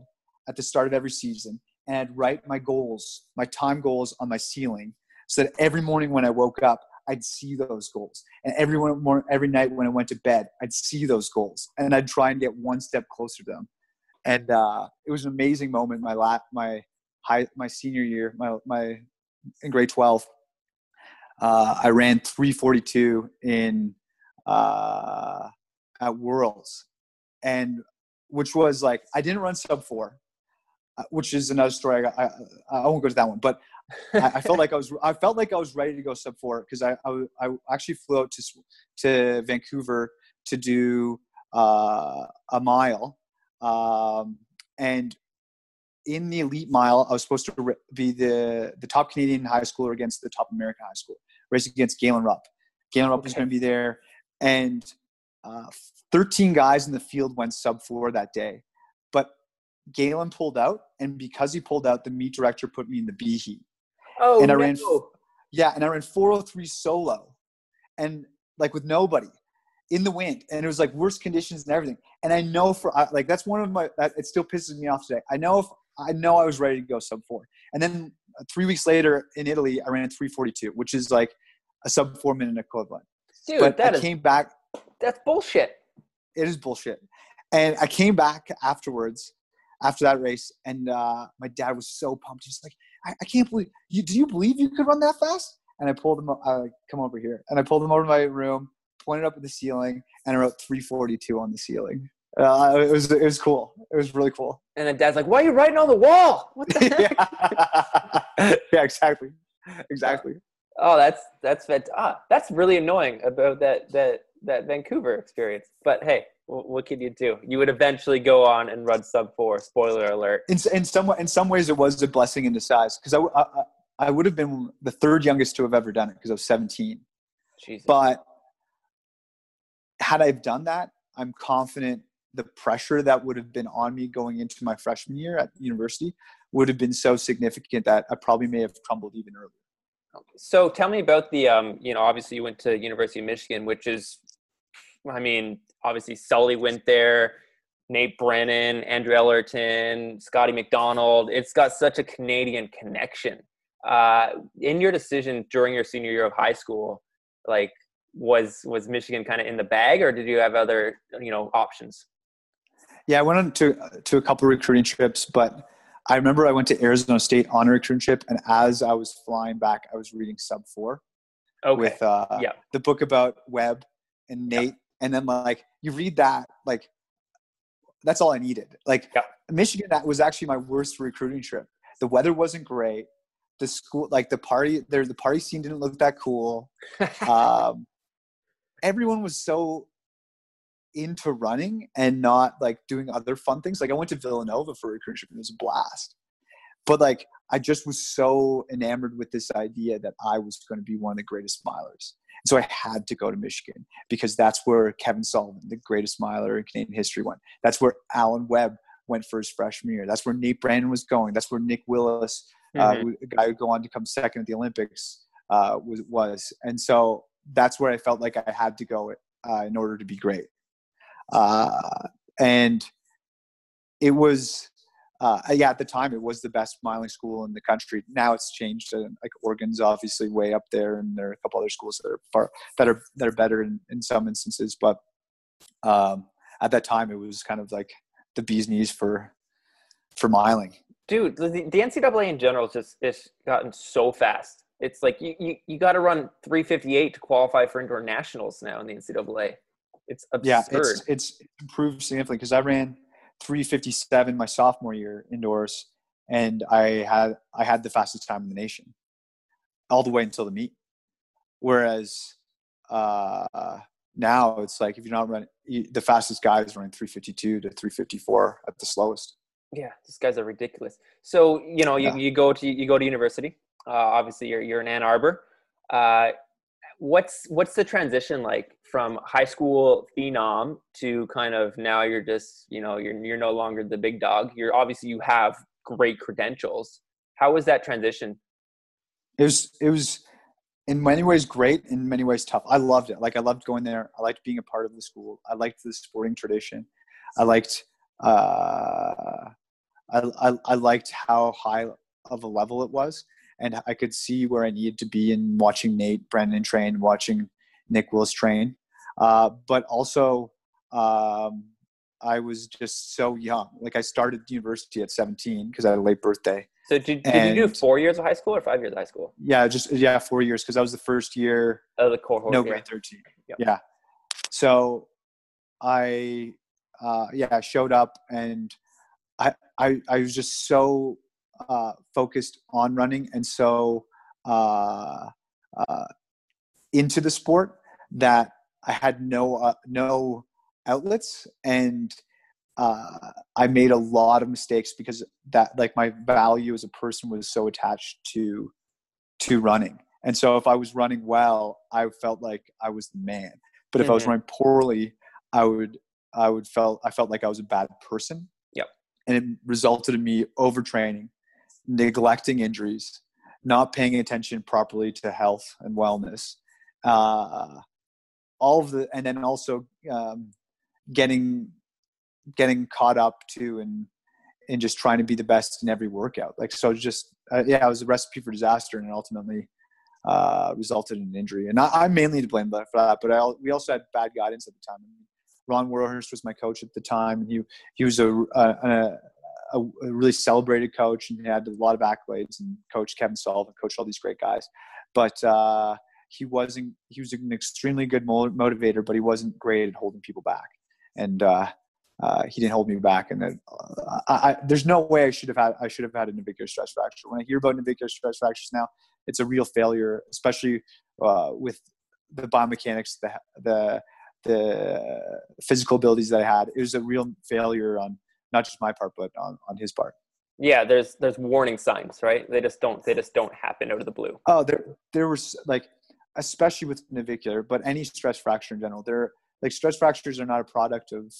at the start of every season and I'd write my goals, my time goals on my ceiling so that every morning when I woke up, I'd see those goals. And every, more, every night when I went to bed, I'd see those goals and I'd try and get one step closer to them. And uh, it was an amazing moment. My la- my high, my senior year, my my in grade twelve, uh, I ran three forty two in uh, at Worlds, and which was like I didn't run sub four, uh, which is another story. I, I, I won't go to that one, but I, I felt like I was I felt like I was ready to go sub four because I, I I actually flew out to to Vancouver to do uh, a mile, um, and in the elite mile, I was supposed to be the the top Canadian high schooler against the top American high school, race against Galen Rupp. Galen Rupp was going to be there, and uh, 13 guys in the field went sub four that day, but Galen pulled out, and because he pulled out, the meet director put me in the B heat. oh and I no. ran Yeah, and I ran 403 solo, and like with nobody in the wind, and it was like worst conditions and everything. And I know for like that's one of my that it still pisses me off today. I know if I know I was ready to go sub four, and then uh, three weeks later in Italy, I ran a 342, which is like a sub four minute equivalent. dude but that I is came back. that's bullshit It is bullshit. And I came back afterwards, after that race, and uh, my dad was so pumped. He's like, I, I can't believe you. Do you believe you could run that fast? And I pulled them. I like, come over here, and I pulled him over to my room, pointed up at the ceiling, and I wrote 342 on the ceiling. Uh, it was it was cool. It was really cool. And then dad's like, "Why are you writing on the wall? What the heck?" yeah. yeah, exactly, exactly. Oh, that's that's ah, that's really annoying about that that that Vancouver experience. But hey, what could you do? You would eventually go on and run sub four. Spoiler alert. In, in some in some ways, it was a blessing in disguise because I, I, I would have been the third youngest to have ever done it because I was 17. Jesus. But had I done that, I'm confident the pressure that would have been on me going into my freshman year at university would have been so significant that I probably may have crumbled even earlier. So tell me about the, um, you know, obviously you went to University of Michigan, which is, I mean, obviously Sully went there, Nate Brannen, Andrew Ellerton, Scotty McDonald. It's got such a Canadian connection. Uh, in your decision during your senior year of high school, like was was Michigan kind of in the bag, or did you have other you know options? Yeah, I went on to to a couple recruiting trips, but I remember I went to Arizona State on a recruiting trip, and as I was flying back, I was reading Sub Four okay. with uh, yeah. the book about Webb and Nate, yeah. and then like you read that, like that's all I needed. Like yeah. Michigan, that was actually my worst recruiting trip. The weather wasn't great. The school, like the party, there, the party scene didn't look that cool. um, everyone was so into running and not like doing other fun things. Like I went to Villanova for a recruitment and it was a blast. But like I just was so enamored with this idea that I was going to be one of the greatest milers. And so I had to go to Michigan because that's where Kevin Sullivan, the greatest miler in Canadian history, went. That's where Alan Webb went for his freshman year. That's where Nate Brannen was going. That's where Nick Willis, uh, mm-hmm. uh, a guy who go on to come second at the Olympics, uh, was was. And so that's where I felt like I had to go uh, in order to be great. Uh, and it was uh, yeah at the time it was the best miling school in the country. Now it's changed like oregon's obviously way up there and there are a couple other schools that are far that are that are better in, in some instances. But um, at that time it was kind of like the bee's knees for for miling dude the, the ncaa in general has just it's gotten so fast. It's like you, you, you got to run 358 to qualify for indoor nationals now in the ncaa it's absurd. Yeah, it's, it's improved significantly because I ran 357 my sophomore year indoors, and I had I had the fastest time in the nation, all the way until the meet. Whereas uh, now it's like if you're not running, you, the fastest guy is running 352 to 354 at the slowest. Yeah, these guys are ridiculous. So you know, you, yeah. you go to you go to university. Uh, obviously, you're you're in Ann Arbor. Uh, what's what's the transition like from high school phenom to kind of now you're just you know you're you're no longer the big dog? You're obviously you have great credentials. How was that transition? It was it was in many ways great in many ways tough. I loved it. Like i loved going there. I liked being a part of the school. I liked the sporting tradition. I liked uh I, I, I liked how high of a level it was and I could see where I needed to be in watching Nate Brannen train, watching Nick Willis train. Uh, but also, um, I was just so young. Like I started university at 17 because I had a late birthday. So did, did you do four years of high school or five years of high school? Yeah, just yeah, four years because I was the first year. Oh, the cohort. No, grade 13. Yep. Yeah. So I, uh, yeah, I showed up and I, I, I was just so uh, focused on running and so uh, uh, into the sport that I had no uh, no outlets and uh, I made a lot of mistakes because that like my value as a person was so attached to to running. And so if I was running well, I felt like I was the man. But if mm-hmm. I was mm-hmm. running poorly, I would I would felt I felt like I was a bad person. Yep. And it resulted in me overtraining, neglecting injuries, not paying attention properly to health and wellness, uh, all of the, and then also um, getting getting caught up to and and just trying to be the best in every workout. Like so, just uh, yeah, it was a recipe for disaster, and ultimately uh, resulted in an injury. And I, am mainly to blame for that, but I, we also had bad guidance at the time. Ron Warhurst was my coach at the time, and he he was a, a, a, a, really celebrated coach and he had a lot of accolades and coached Kevin Sullivan coached all these great guys. But uh, he wasn't, he was an extremely good motivator, but he wasn't great at holding people back. And uh, uh, he didn't hold me back. And then, uh, I, I, there's no way I should have had, I should have had a navicular stress fracture. When I hear about navicular stress fractures now, it's a real failure, especially uh, with the biomechanics, the, the, the physical abilities that I had. It was a real failure on not just my part, but on, on his part. Yeah, there's there's warning signs, right? They just don't they just don't happen out of the blue. Oh, there there was like especially with navicular, but any stress fracture in general. There like stress fractures are not a product of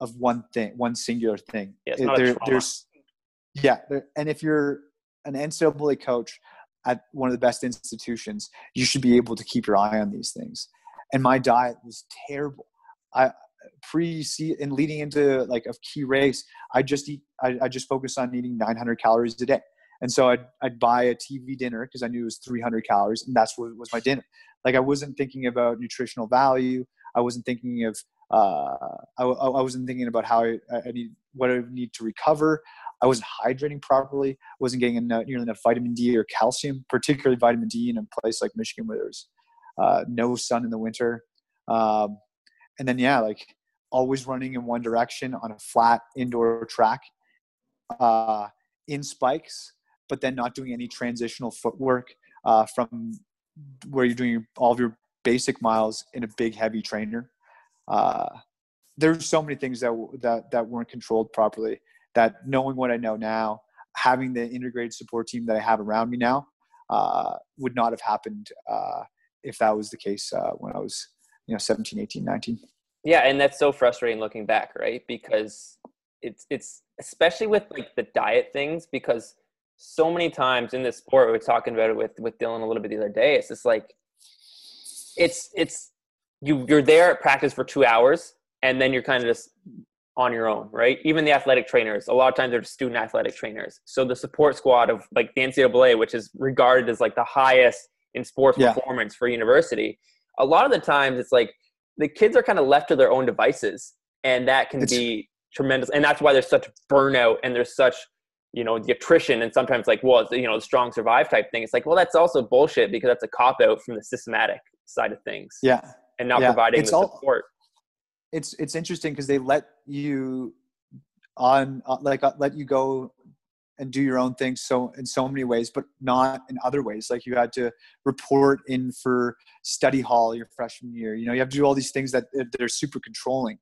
of one thing, one singular thing. Yeah, it's not there, there's yeah, and if you're an NCAA coach at one of the best institutions, you should be able to keep your eye on these things. And my diet was terrible. I pre and leading into like a key race, I just eat. I, I just focus on eating 900 calories a day. And so I'd, I'd buy a TV dinner because I knew it was 300 calories, and that's what was my dinner. Like I wasn't thinking about nutritional value. I wasn't thinking of uh, I, I wasn't thinking about how I, I need what I need to recover. I wasn't hydrating properly. I wasn't getting enough, nearly enough vitamin D or calcium, particularly vitamin D in a place like Michigan where there's uh, no sun in the winter. Um, and then yeah, like always running in one direction on a flat indoor track uh, in spikes, but then not doing any transitional footwork uh, from where you're doing all of your basic miles in a big heavy trainer. Uh, there's so many things that that that weren't controlled properly. That knowing what I know now, having the integrated support team that I have around me now, uh, would not have happened uh, if that was the case uh, when I was, you know, 17, 18, 19. Yeah, and that's so frustrating looking back, right? Because it's it's especially with like the diet things because so many times in this sport we are talking about it with with Dylan a little bit the other day. It's just like it's it's you you're there at practice for two hours and then you're kind of just on your own, right? Even the athletic trainers, a lot of times they're student athletic trainers. So the support squad of like the NCAA, which is regarded as like the highest in sports yeah. performance for university, a lot of the times it's like the kids are kind of left to their own devices, and that can it's, be tremendous. And that's why there's such burnout and there's such you know the attrition and sometimes like well you know the strong survive type thing it's like well that's also bullshit because that's a cop out from the systematic side of things yeah and not yeah. providing it's the all, support it's it's interesting because they let you on uh, like uh, let you go and do your own thing so in so many ways but not in other ways. Like you had to report in for study hall your freshman year. You know you have to do all these things that they're super controlling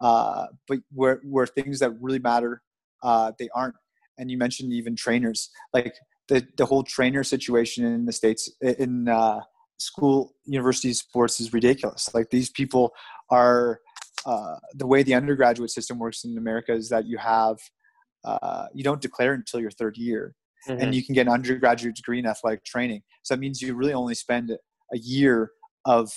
uh, but where where things that really matter uh, they aren't. And you mentioned even trainers. Like the the whole trainer situation in the states in uh, school university sports is ridiculous. Like these people are uh, the way the undergraduate system works in america is that you have uh, you don't declare until your third year mm-hmm. and you can get an undergraduate degree in athletic training. So that means you really only spend a year of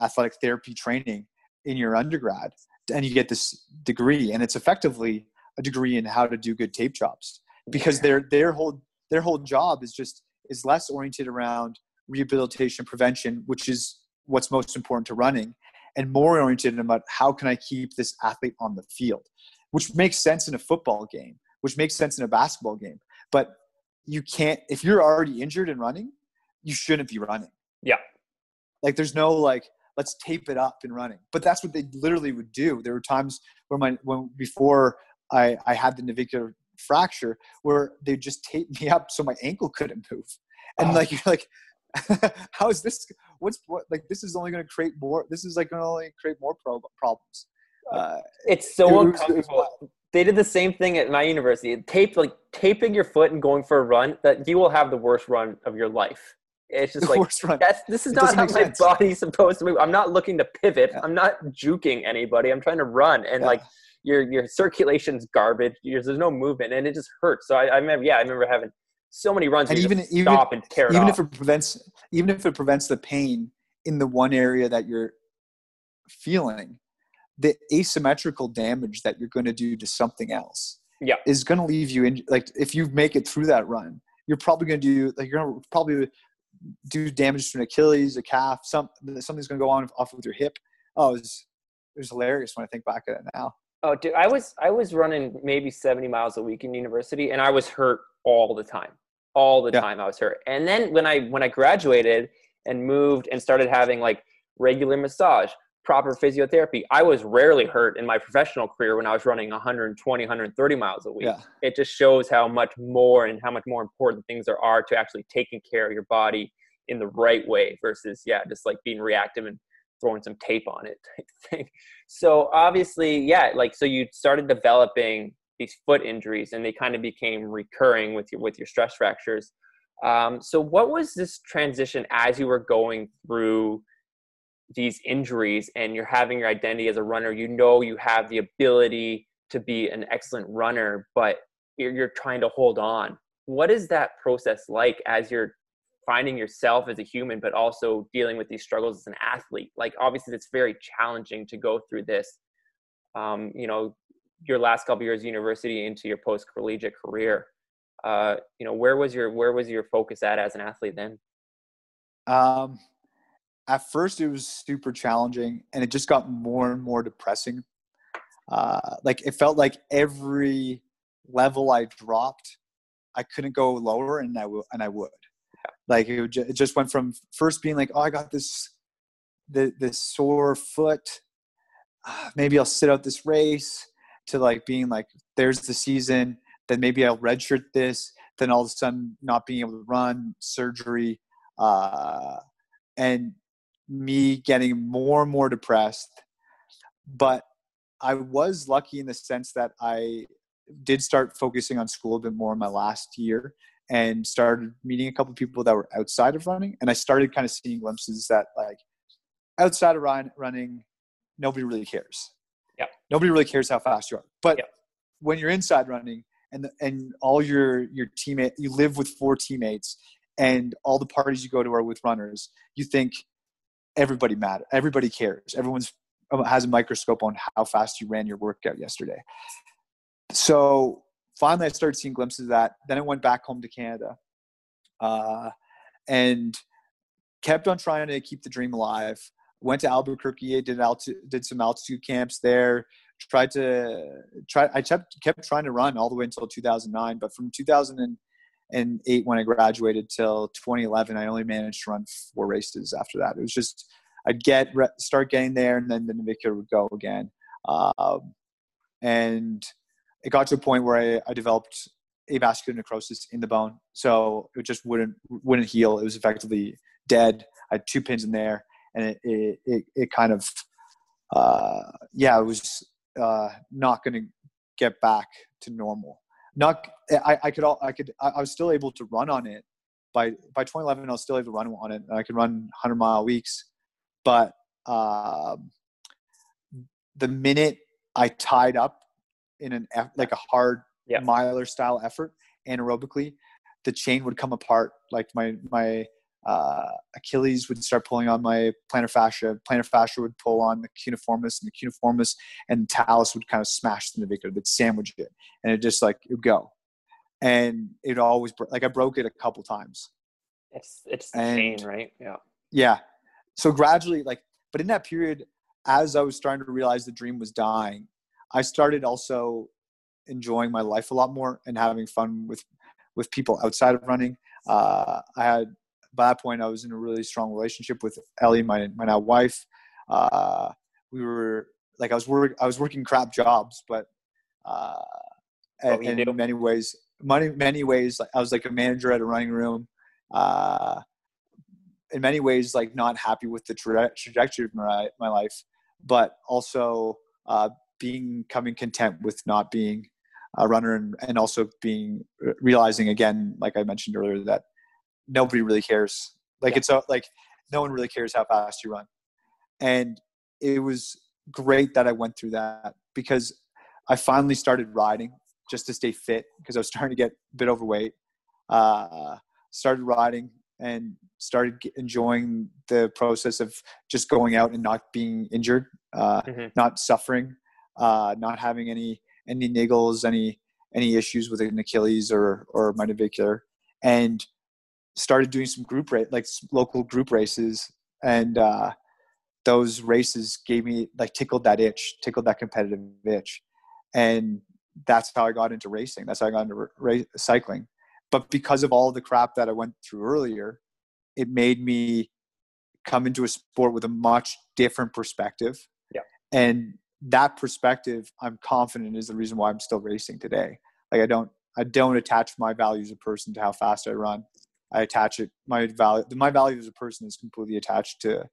athletic therapy training in your undergrad and you get this degree and it's effectively a degree in how to do good tape jobs because their their whole their whole job is just is less oriented around rehabilitation prevention which is what's most important to running and more oriented about how can i keep this athlete on the field which makes sense in a football game, which makes sense in a basketball game. But you can't, if you're already injured and running, you shouldn't be running. Yeah. Like there's no like, let's tape it up and running. But that's what they literally would do. There were times where my, when before I, I had the navicular fracture where they just taped me up so my ankle couldn't move. And oh. like, you're like, how is this? What's what? Like, this is only going to create more. This is like going to only create more pro- problems. Uh, it's so it uncomfortable. they did the same thing at my university. Tape like taping your foot and going for a run that you will have the worst run of your life. It's just the like that's this is it not how my sense. body's supposed to move. I'm not looking to pivot. Yeah. I'm not juking anybody. I'm trying to run and yeah. like your your circulation's garbage. There's no movement and it just hurts. So I, I remember yeah I remember having so many runs and even even stop and tear even if it prevents even if it prevents the pain in the one area that you're feeling the asymmetrical damage that you're going to do to something else yeah. is going to leave you in like if you make it through that run you're probably going to do like you're going to probably do damage to an achilles a calf some something's going to go on off with your hip oh it was, it was hilarious when i think back at it now Oh, dude, I was I was running maybe 70 miles a week in university, and I was hurt all the time. All the Yeah. time, I was hurt. And then when I when I graduated and moved and started having like regular massage, proper physiotherapy, I was rarely hurt in my professional career when I was running 120, 130 miles a week. Yeah. It just shows how much more and how much more important things there are to actually taking care of your body in the right way versus yeah, just like being reactive and throwing some tape on it type thing. So obviously, yeah, like so you started developing these foot injuries and they kind of became recurring with your with your stress fractures. Um, so what was this transition as you were going through these injuries and you're having your identity as a runner? You know you have the ability to be an excellent runner, but you're, you're trying to hold on. What is that process like as you're finding yourself as a human, but also dealing with these struggles as an athlete. Like obviously, it's very challenging to go through this. Um, you know, your last couple years of university into your post collegiate career. Uh, you know, where was your where was your focus at as an athlete then? Um, at first, it was super challenging, and it just got more and more depressing. Uh, like it felt like every level I dropped, I couldn't go lower, and I w- and I would. Like it, would ju- it just went from first being like, oh, I got this, the this sore foot. Ah, maybe I'll sit out this race, to like being like, there's the season. Then maybe I'll redshirt this. Then all of a sudden, not being able to run, surgery, uh, and me getting more and more depressed. But I was lucky in the sense that I did start focusing on school a bit more in my last year and started meeting a couple of people that were outside of running. And I started kind of seeing glimpses that like outside of run, running, nobody really cares. Yeah. Nobody really cares how fast you are. But when you're inside running and and all your your teammate you live with four teammates and all the parties you go to are with runners, you think everybody matter. Everybody cares. Everyone's um, has a microscope on how fast you ran your workout yesterday. So finally, I started seeing glimpses of that. Then I went back home to Canada, uh, and kept on trying to keep the dream alive. Went to Albuquerque, did did some altitude camps there. Tried to try. I kept kept trying to run all the way until 2009, but from 2008 when I graduated till 2011, I only managed to run four races after that. It was just I'd get start getting there, and then the navicular would go again. Um, and it got to a point where I, I developed avascular necrosis in the bone, so it just wouldn't wouldn't heal. It was effectively dead. I had two pins in there, and it it it, it kind of uh, yeah, it was uh, not going to get back to normal. Not I, I could all I could I, I was still able to run on it by by 2011. I was still able to run on it. And I could run 100 mile weeks, but um, the minute I tied up in an like a hard Yeah. miler style effort anaerobically, the chain would come apart. Like my my uh, Achilles would start pulling on my plantar fascia. Plantar fascia would pull on the cuneiforms, and the cuneiforms and talus would kind of smash the navicular, would sandwich it, and it just like it would go. And it always like I broke it a couple times. It's it's the And- chain, right? Yeah. Yeah. So gradually, like, but in that period, as I was starting to realize the dream was dying, I started also enjoying my life a lot more and having fun with with people outside of running. Uh, I had by that point I was in a really strong relationship with Ellie, my my now wife. Uh, we were like I was work I was working crap jobs, but uh, you in many ways, many many ways, I was like a manager at a running room. Uh, in many ways, like not happy with the tra- trajectory of my my life, but also uh, being coming content with not being a runner and, and also being realizing again, like I mentioned earlier, that nobody really cares. Like Yeah. it's a, like no one really cares how fast you run, and it was great that I went through that because I finally started riding just to stay fit because I was starting to get a bit overweight. Uh, started riding and started enjoying the process of just going out and not being injured, uh, Mhm. not suffering, uh, not having any any niggles, any any issues with an Achilles or or my navicular, and started doing some group rate like local group races, and uh, those races gave me like tickled that itch, tickled that competitive itch, and that's how I got into racing. That's how I got into ra- cycling. But because of all the crap that I went through earlier, it made me come into a sport with a much different perspective. Yeah. And that perspective, I'm confident is the reason why I'm still racing today. Like I don't, I don't attach my value as a person to how fast I run. I attach it my value. My value as a person is completely attached to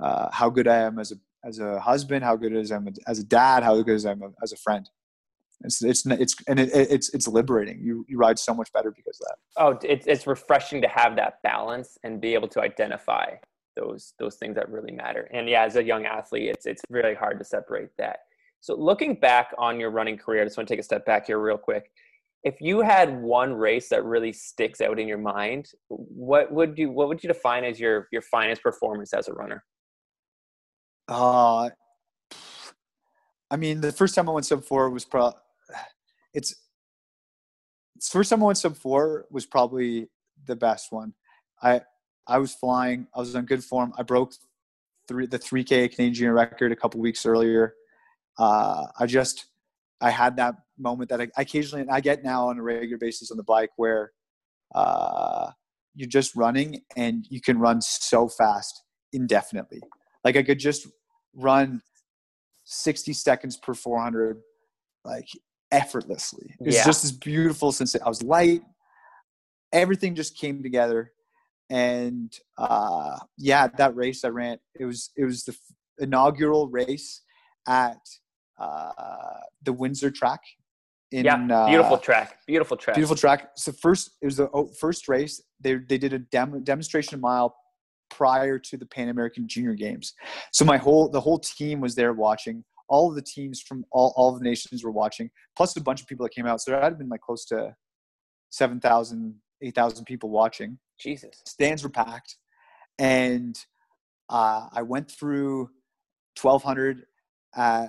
uh, how good I am as a as a husband, how good I am as a dad, how good I am as a friend. It's it's it's and it, it's it's liberating. You you ride so much better because of that. Oh, it's it's refreshing to have that balance and be able to identify those those things that really matter. And yeah, as a young athlete, it's it's really hard to separate that. So looking back on your running career, I just want to take a step back here real quick. If you had one race that really sticks out in your mind, what would you what would you define as your your finest performance as a runner? Uh I mean, the first time I went sub four was probably it's first time I went sub four was probably the best one. I I was flying. I was in good form. I broke three the three K Canadian record a couple weeks earlier. Uh, I just I had that moment that I, occasionally I get now on a regular basis on the bike where uh, you're just running and you can run so fast indefinitely. Like I could just run 60 seconds per 400 like effortlessly. It was yeah. just this beautiful sense. I was light. Everything just came together. And uh, yeah, that race I ran, it was it was the inaugural race at uh, the Windsor track. In, yeah, beautiful uh, track, beautiful track, beautiful track. So first, it was the oh, first race. They they did a dem- demonstration mile prior to the Pan American Junior Games. So my whole the whole team was there watching all of the teams from all, all of the nations were watching, plus a bunch of people that came out. So there had been like close to 7,000, 8,000 people watching. Jesus. Stands were packed. And uh, I went through 1,200 at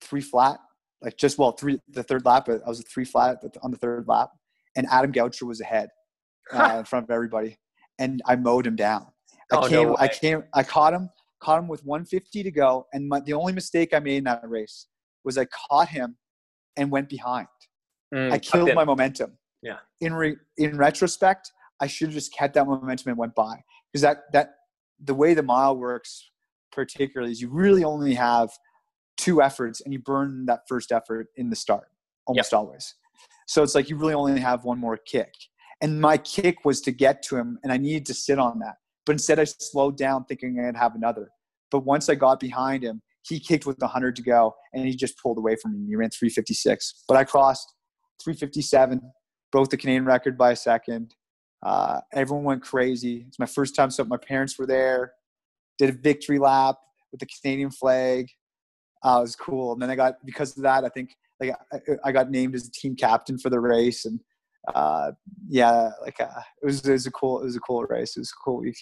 three flat, like just, well, three, the third lap, I was a three flat on the third lap. And Adam Goucher was ahead uh, in front of everybody. And I mowed him down. I oh, came, no I came, I caught him caught him with 150 to go. And my, the only mistake I made in that race was I caught him and went behind. Mm, I killed my momentum. Yeah. In re, in retrospect, I should have just kept that momentum and went by because that that the way the mile works, particularly, is you really only have two efforts and you burn that first effort in the start almost yep. always. So it's like you really only have one more kick. And my kick was to get to him, and I needed to sit on that. But instead, I slowed down thinking I'd have another. But once I got behind him, he kicked with 100 to go and he just pulled away from me. He ran 356. But I crossed 357, broke the Canadian record by a second. Uh, everyone went crazy. It's my first time, so my parents were there. Did a victory lap with the Canadian flag. Uh, it was cool. And then I got because of that, I think like I, I got named as team captain for the race, and uh, yeah, like uh, it was it was a cool it was a cool race. It was a cool week.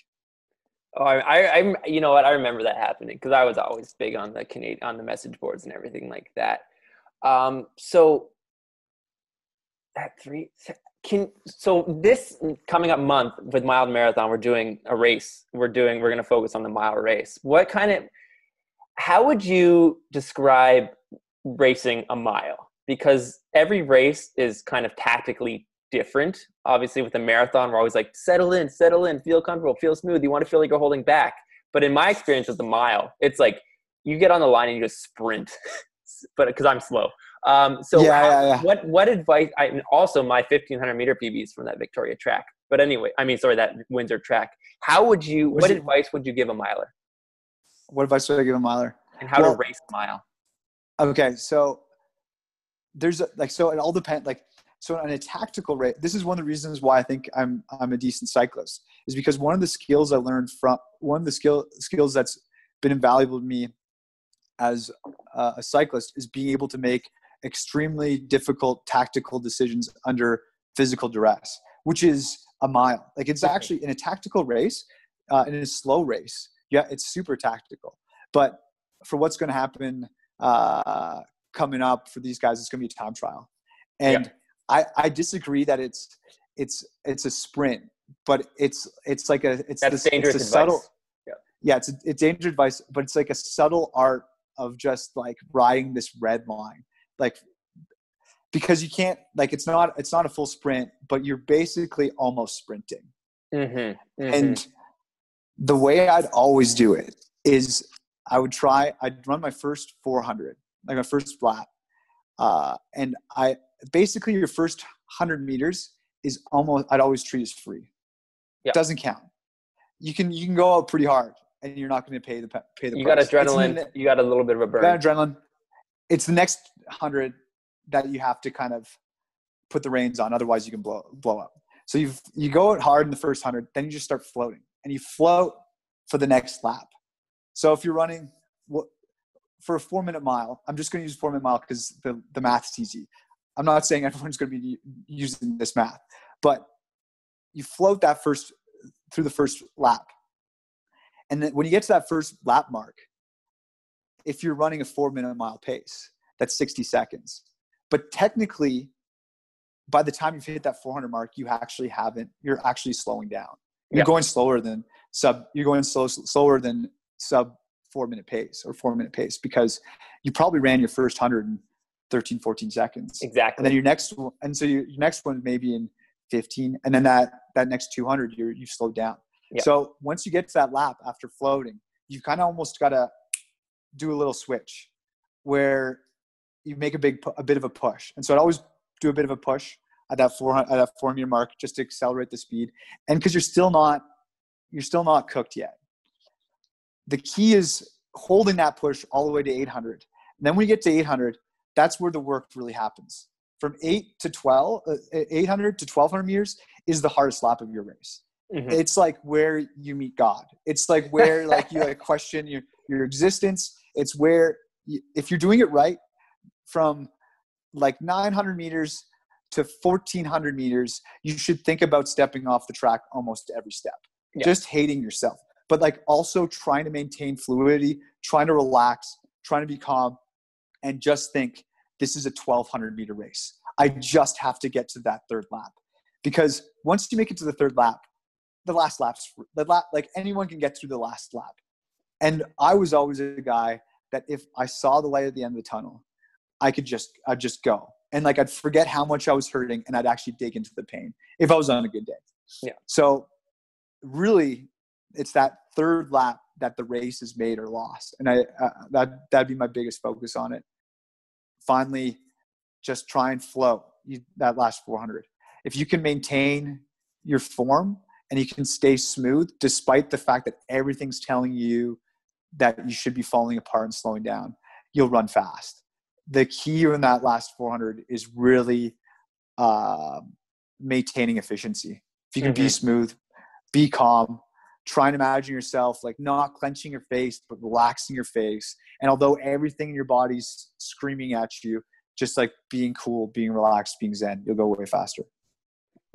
Oh, I, I, you know what? I remember that happening because I was always big on the Canadian, on the message boards and everything like that. Um, so that three can so this coming up month with Mile to Marathon, we're doing a race. We're doing we're going to focus on the mile race. What kind of how would you describe racing a mile? Because every race is kind of tactically different. Obviously, with a marathon, we're always like, settle in, settle in, feel comfortable, feel smooth. You want to feel like you're holding back. But in my experience with the mile, it's like you get on the line and you just sprint, but because I'm slow. Um, so yeah, how, yeah, yeah. what what advice? I and also my 1500 meter PBs from that Victoria track. But anyway, I mean, sorry, that Windsor track. How would you? what it, advice would you give a miler? What advice would I give a miler? And how well, to race a mile? Okay, so there's a, like so it all depends. Like so on a tactical race. this is one of the reasons why I think I'm I'm a decent cyclist is because one of the skills I learned from one of the skill skills that's been invaluable to me as a cyclist is being able to make extremely difficult tactical decisions under physical duress, which is a mile. Like it's actually in a tactical race, uh, in a slow race. Yeah, it's super tactical. But for what's going to happen uh, coming up for these guys, it's going to be a time trial, and I, I disagree that it's it's it's a sprint, but it's it's like a it's That's this, dangerous it's a subtle yeah. yeah it's a, it's dangerous advice, but it's like a subtle art of just like riding this red line. Like because you can't like it's not it's not a full sprint, but you're basically almost sprinting. Mm-hmm, mm-hmm. And the way I'd always do it is I would try I'd run my first 400, like my first lap, uh, and I basically your first 100 meters is almost I'd always treat as free. Yeah. Doesn't count. You can you can go out pretty hard and you're not going to pay the pay the. You price. got adrenaline. the- You got a little bit of a burn. you got adrenaline. It's the next hundred that you have to kind of put the reins on, otherwise you can blow blow up. So you you go out hard in the first hundred, then you just start floating, and you float for the next lap. So if you're running for a four minute mile, I'm just going to use four minute mile because the the math's easy. I'm not saying everyone's going to be using this math, but you float that first through the first lap, and then when you get to that first lap mark, if you're running a four minute mile pace, that's 60 seconds. But technically, by the time you've hit that 400 mark, you actually haven't, you're actually slowing down. You're Yeah. going slower than sub, you're going slow, slower than sub four minute pace or four minute pace because you probably ran your first 100 in 13, 14 seconds. exactly. And then your next one, and so your, your next one maybe in 15. And then that, that next 200, you're, you've slowed down. Yeah. So once you get to that lap after floating, you kind of almost got to do a little switch where you make a big a bit of a push and so i'd always do a bit of a push at that 400 at that four meter mark just to accelerate the speed. And because you're still not you're still not cooked yet. The key is holding that push all the way to 800 and then when you get to 800 that's where the work really happens. From 8 to 12 uh, 800 to 1200 meters is the hardest lap of your race. Mhm. it's like where you meet god. It's like where like you like question your your existence. It's where you, if you're doing it right from like 900 meters to 1400 meters you should think about stepping off the track almost every step. Yeah. just hating yourself but like also trying to maintain fluidity trying to relax trying to be calm and just think this is a 1200 meter race. I just have to get to that third lap. Because once you make it to the third lap the last lap's the lap like anyone can get through the last lap. And i was always a guy that if i saw the light at the end of the tunnel i could just i'd just go and like i'd forget how much i was hurting and i'd actually dig into the pain if i was on a good day. Yeah. so really it's that third lap that the race is made or lost and i uh, that that'd be my biggest focus on it. Finally just try and flow. You, that last 400 if you can maintain your form and you can stay smooth despite the fact that everything's telling you that you should be falling apart and slowing down you'll run fast the key in that last 400 is really uh, maintaining efficiency if you can be Mhm. smooth be calm try and imagine yourself like not clenching your face but relaxing your face and although everything in your body's screaming at you just like being cool being relaxed being zen you'll go way faster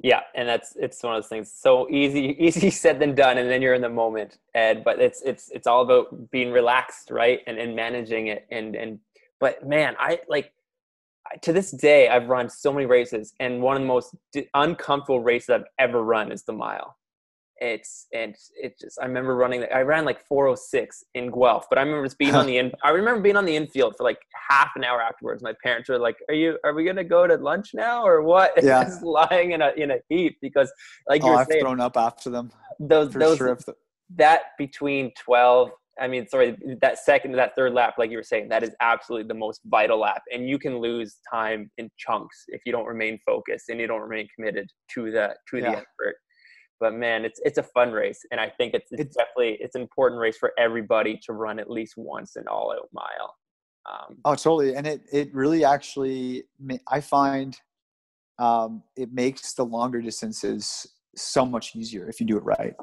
Yeah, and that's it's one of those things. So easy, easy said than done, and then you're in the moment, Ed. But it's it's it's all about being relaxed, right, and and managing it. And and but man, I like I- to this day I've run so many races, and one of the most uncomfortable races I've ever run is the mile. It's and it just I remember running. I ran like 406 in Guelph, but I remember just being on the in. I remember being on the infield for like half an hour afterwards. My parents were like, "Are you? Are we gonna go to lunch now or what?" Yeah. just lying in a in a heap because, like you oh were i've saying, thrown up after them those those sure that between 12 i mean sorry that second to that third lap like you were saying that is absolutely the most vital lap. And you can lose time in chunks if you don't remain focused and you don't remain committed to the to the effort. But man it's it's a fun race. And i think it's, it's, It's- definitely it's an important race for everybody to run at least once an all out mile. Um, Oh, totally. And it, it really actually, I find um, it makes the longer distances so much easier if you do it right.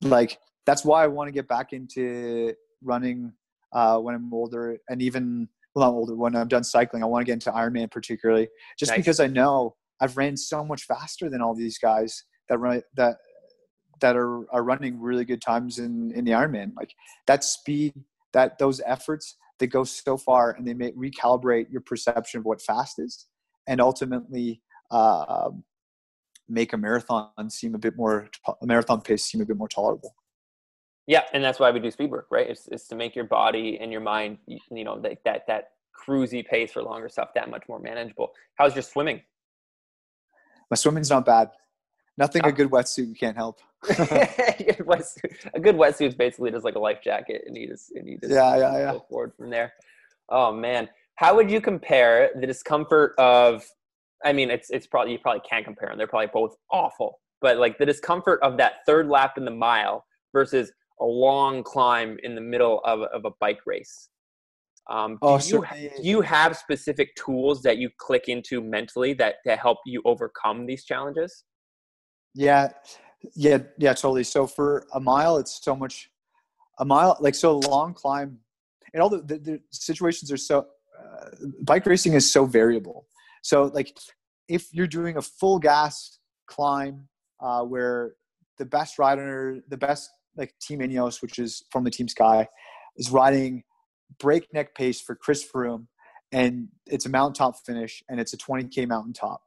Like, that's why I want to get back into running uh, when I'm older and even, well, not older, when I'm done cycling, I want to get into Ironman particularly, just Nice. because I know I've ran so much faster than all these guys that run, that, that are, are running really good times in, in the Ironman. Like that speed, that those efforts, they go so far and they may recalibrate your perception of what fast is and ultimately uh, make a marathon seem a bit more a marathon pace seem a bit more tolerable Yeah, and that's why we do speed work, right? It's, it's to make your body and your mind, you know, that that that cruisy pace for longer stuff that much more manageable. How's your swimming? My swimming's not bad. Nothing a ah. good wetsuit can't help. a good wetsuit is basically just like a life jacket, and you just and you just yeah yeah yeah go forward from there. Oh man, how would you compare the discomfort of? I mean, it's it's probably you probably can't compare them. They're probably both awful, but like the discomfort of that third lap in the mile versus a long climb in the middle of, of a bike race. Um, do, Oh, you, do you have specific tools that you click into mentally that, that help you overcome these challenges? Yeah, yeah, yeah, totally. So for a mile, it's so much. A mile, like so, long climb, and all the, the, the situations are so. Uh, bike racing is so variable. So like, if you're doing a full gas climb, uh, where the best rider, the best like Team Ineos, which is from the Team Sky, is riding breakneck pace for Chris Froome, and it's a mountaintop finish, and it's a 20k mountaintop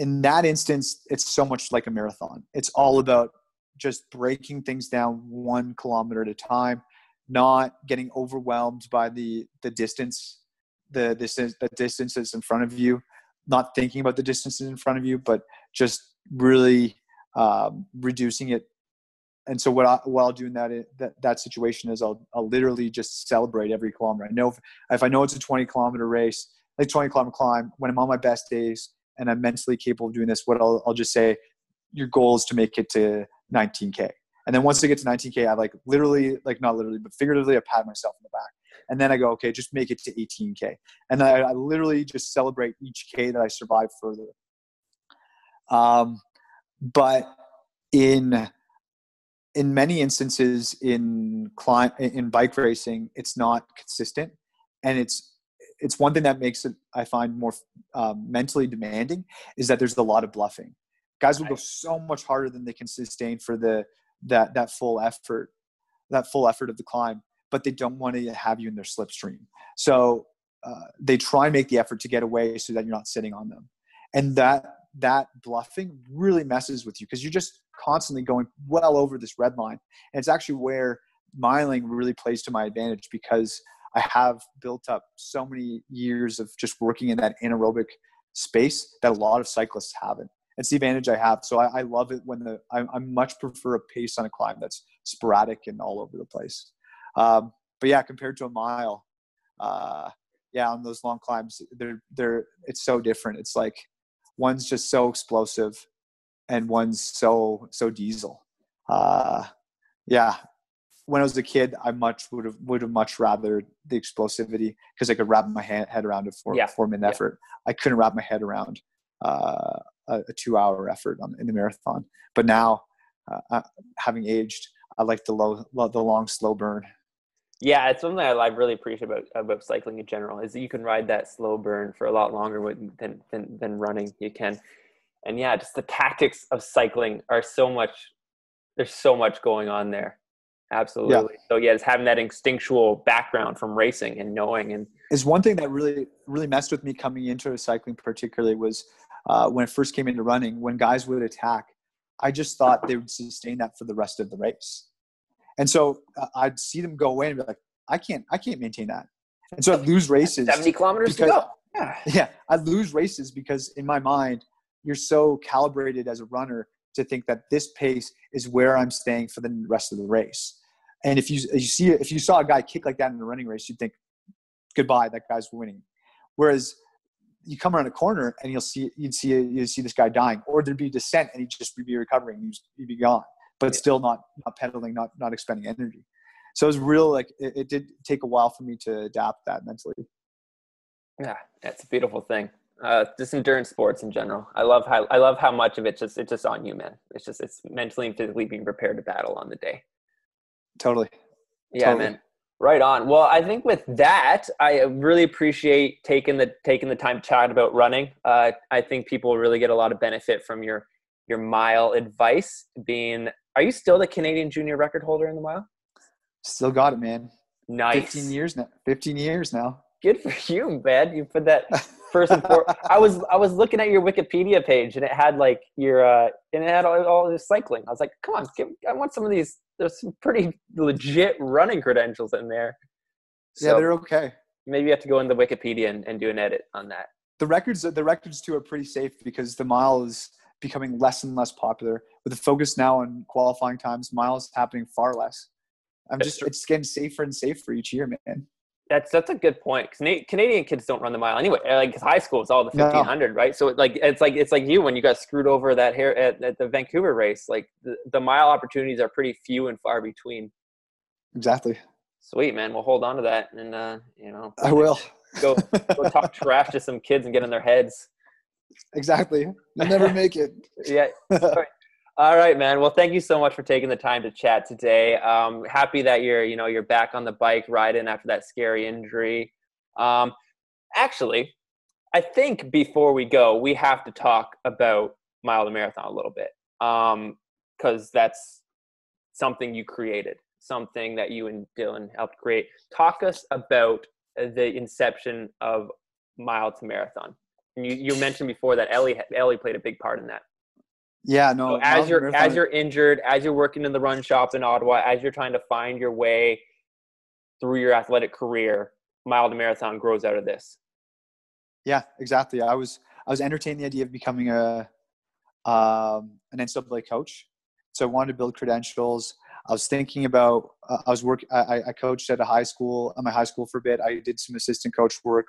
in that instance, it's so much like a marathon. It's all about just breaking things down one kilometer at a time, not getting overwhelmed by the the distance, the distance the distances in front of you, not thinking about the distances in front of you, but just really um, reducing it. And so what I what I'll do in that that that situation is I'll I'll literally just celebrate every kilometer. I know if, if I know it's a 20 kilometer race, like 20 kilometer climb, when I'm on my best days and I'm mentally capable of doing this, what I'll, I'll just say, your goal is to make it to 19K. And then once I get to 19K, I like literally, like not literally, but figuratively, I pat myself in the back. And then I go, okay, just make it to 18K. And I, I literally just celebrate each K that I survive further. Um, but in in many instances in climb in bike racing, it's not consistent, and it's it's one thing that makes it I find more um, mentally demanding is that there's a lot of bluffing. Guys will go so much harder than they can sustain for the that that full effort, that full effort of the climb, but they don't want to have you in their slipstream. So uh, they try and make the effort to get away so that you're not sitting on them, and that that bluffing really messes with you because you're just constantly going well over this red line, and it's actually where miling really plays to my advantage because I have built up so many years of just working in that anaerobic space that a lot of cyclists haven't. It's the advantage I have. So I, I love it when the I, I, much prefer a pace on a climb that's sporadic and all over the place. Um, but yeah, compared to a mile, uh, yeah, on those long climbs, they're they're it's so different. It's like one's just so explosive, and one's so so diesel. Uh, yeah, when I was a kid, I much would have would have much rather the explosivity because I could wrap my hand, head around a for Yeah. four minute Yeah. effort. I couldn't wrap my head around uh, a, a two hour effort on, in the marathon. But now, uh, uh, having aged, I like the low the long slow burn. Yeah, it's something I, I really appreciate about about cycling in general is that you can ride that slow burn for a lot longer than, than than running. You can, and yeah, just the tactics of cycling are so much. There's so much going on there. Absolutely. So yeah, it's having that instinctual background from racing and knowing and is one thing that really really messed with me coming into cycling particularly was uh, when I first came into running when guys would attack I just thought they would sustain that for the rest of the race and so uh, I'd see them go away and be like I can't I can't maintain that and so I'd lose races 70 kilometers to go. Yeah. yeah I'd lose races because in my mind you're so calibrated as a runner to think that this pace is where I'm staying for the rest of the race. And if you you see if you saw a guy kick like that in a running race you'd think goodbye that guy's winning. Whereas you come around a corner and you'll see you'd see you'd see this guy dying or there'd be descent and he'd just be recovering he'd, he'd be gone but still not not pedaling not not expending energy. So it was real like it, it did take a while for me to adapt that mentally. Yeah, that's a beautiful thing. Uh, just endurance sports in general. I love how I love how much of it just it's just on you, man. It's just it's mentally and physically being prepared to battle on the day. totally Yeah, Totally. man. Right on. Well, I think with that, I really appreciate taking the taking the time to chat about running. Uh, I think people really get a lot of benefit from your your mile advice. Being, are you still the Canadian junior record holder in the mile? still got it man Nice. 15 years now 15 years now Good for you, man. You put that first and foremost. I was I was looking at your Wikipedia page and it had like your uh and it had all, all this cycling. I was like, come on, give, I want some of these. There's some pretty legit running credentials in there. yeah they're okay maybe you have to go into Wikipedia and, and do an edit on that. The records, the records too, are pretty safe because the mile is becoming less and less popular. With the focus now on qualifying times, miles happening far less. I'm just, it's getting safer and safer each year, man. That's that's a good point. Because Canadian kids don't run the mile anyway. Like high school, is all the fifteen hundred, no. right? So like it's like it's like you when you got screwed over that hair at, at the Vancouver race. Like the, the mile opportunities are pretty few and far between. Exactly. Sweet man, we'll hold on to that, and uh, you know, I will go go talk trash to some kids and get in their heads. Exactly. You'll never make it. yeah. All right, man. Well, thank you so much for taking the time to chat today. Um, happy that you're, you know, you're back on the bike riding after that scary injury. Um, actually, I think before we go, we have to talk about Mile to Marathon a little bit because um, that's something you created, something that you and Dylan helped create. Talk us about the inception of Mile to Marathon. And you, you mentioned before that Ellie Ellie played a big part in that. Yeah, no. So as you're as you're injured, as you're working in the run shop in Ottawa, as you're trying to find your way through your athletic career, Mile to Marathon grows out of this. Yeah, exactly. I was I was entertaining the idea of becoming a um, an NCAA coach, so I wanted to build credentials. I was thinking about uh, I was work I, I coached at a high school at my high school for a bit. I did some assistant coach work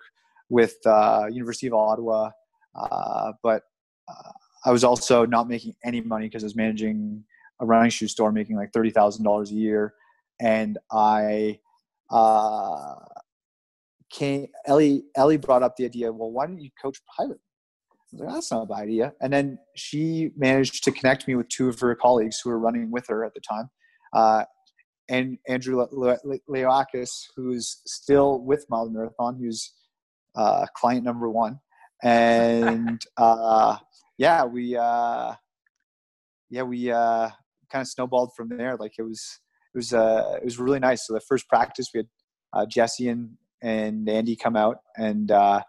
with uh, University of Ottawa, uh, but uh, I was also not making any money because I was managing a running shoe store, making like thirty thousand dollars a year, and I uh, came. Ellie Ellie brought up the idea. Well, why don't you coach pilot? I was like, that's not a bad idea. And then she managed to connect me with two of her colleagues who were running with her at the time. Uh, and Andrew Leoakis, who's still with Mile Marathon, who's uh, client number one. And uh, yeah, we uh, yeah we uh, kind of snowballed from there. Like it was it was uh, it was really nice. So the first practice we had uh, Jesse and and Andy come out and uh,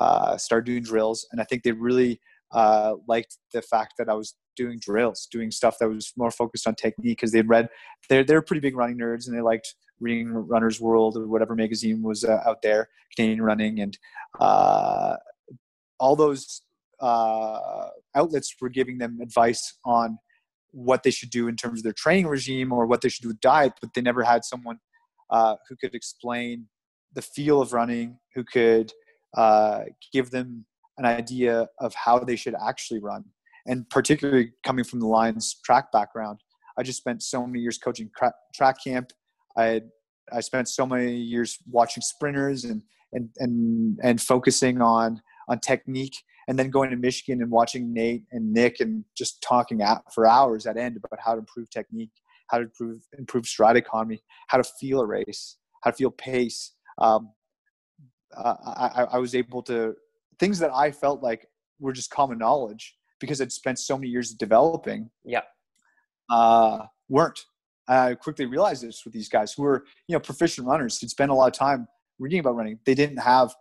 uh, start doing drills, and I think they really uh, liked the fact that I was doing drills, doing stuff that was more focused on technique because they'd read they're they're pretty big running nerds and they liked reading Runner's World or whatever magazine was uh, out there, Canadian Running, and uh, all those uh, outlets were giving them advice on what they should do in terms of their training regime or what they should do with diet, but they never had someone uh, who could explain the feel of running, who could uh, give them an idea of how they should actually run. And particularly coming from the Lions track background, I just spent so many years coaching track camp. I had, I spent so many years watching sprinters and and and and focusing on on technique and then going to Michigan and watching Nate and Nick and just talking for hours at end about how to improve technique, how to improve improve stride economy, how to feel a race, how to feel pace. Um, uh, I, I was able to things that I felt like were just common knowledge because I'd spent so many years developing. Yeah, uh, weren't. I quickly realized this with these guys who were you know proficient runners who'd spent a lot of time reading about running. They didn't have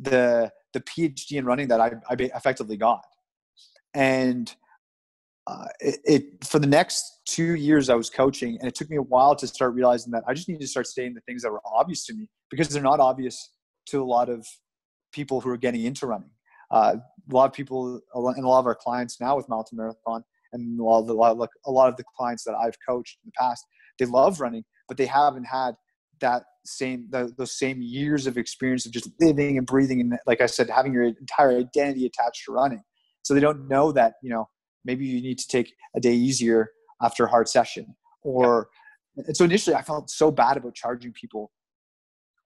the the PhD in running that I, I effectively got. And uh, it, it, for the next two years I was coaching, and it took me a while to start realizing that I just need to start saying the things that were obvious to me because they're not obvious to a lot of people who are getting into running. Uh, a lot of people and a lot of our clients now with Mile to Marathon, and a lot the, a lot of the clients that I've coached in the past, they love running, but they haven't had that same the, those same years of experience of just living and breathing and like i said having your entire identity attached to running. So they don't know that you know maybe you need to take a day easier after a hard session or and so initially i felt so bad about charging people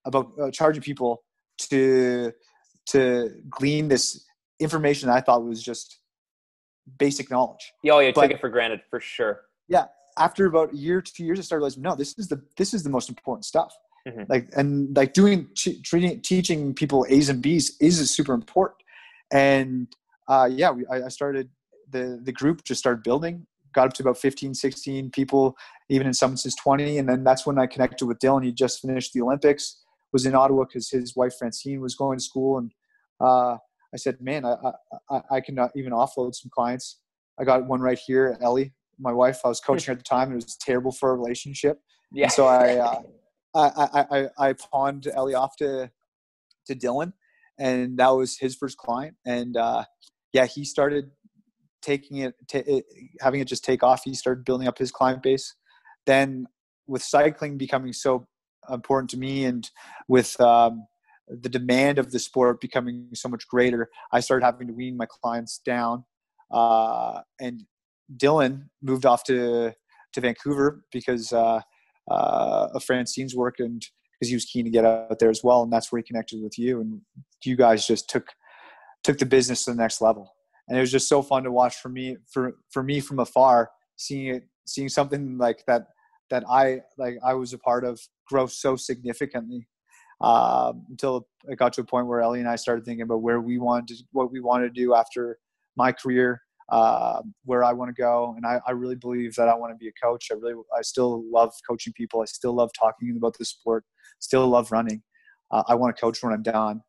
about uh, charging people to to glean this information i thought was just basic knowledge. Yeah, oh, you took it for granted for sure. Yeah after about a year, two years, I started realizing, no, this is the this is the most important stuff. Mm-hmm. Like and like doing treating teaching people A's and B's is super important. And uh, yeah, we, I, I started the the group just started building, got up to about 15, 16 people, even in some instances 20. And then that's when I connected with Dylan. He just finished the Olympics, was in Ottawa because his wife Francine was going to school. And uh, I said, man, I, I, I can even offload some clients. I got one right here, Ellie, my wife. I was coaching her at the time. It was terrible for a relationship. Yeah. And so I, uh, I, I, I, pawned Ellie off to to Dylan, and that was his first client. And uh, yeah, he started taking it, t- it, having it just take off. He started building up his client base. Then, with cycling becoming so important to me, and with um, the demand of the sport becoming so much greater, I started having to wean my clients down. Uh, and Dylan moved off to to Vancouver because uh, uh, of Francine's work and because he was keen to get out there as well, and that's where he connected with you, and you guys just took took the business to the next level, and it was just so fun to watch for me for for me from afar, seeing it seeing something like that that I like I was a part of grow so significantly um, until it got to a point where Ellie and I started thinking about where we wanted to, what we wanted to do after my career uh, where I want to go. And I, I, really believe that I want to be a coach. I really, I still love coaching people. I still love talking about the sport. Still love running. Uh, I want to coach when I'm done.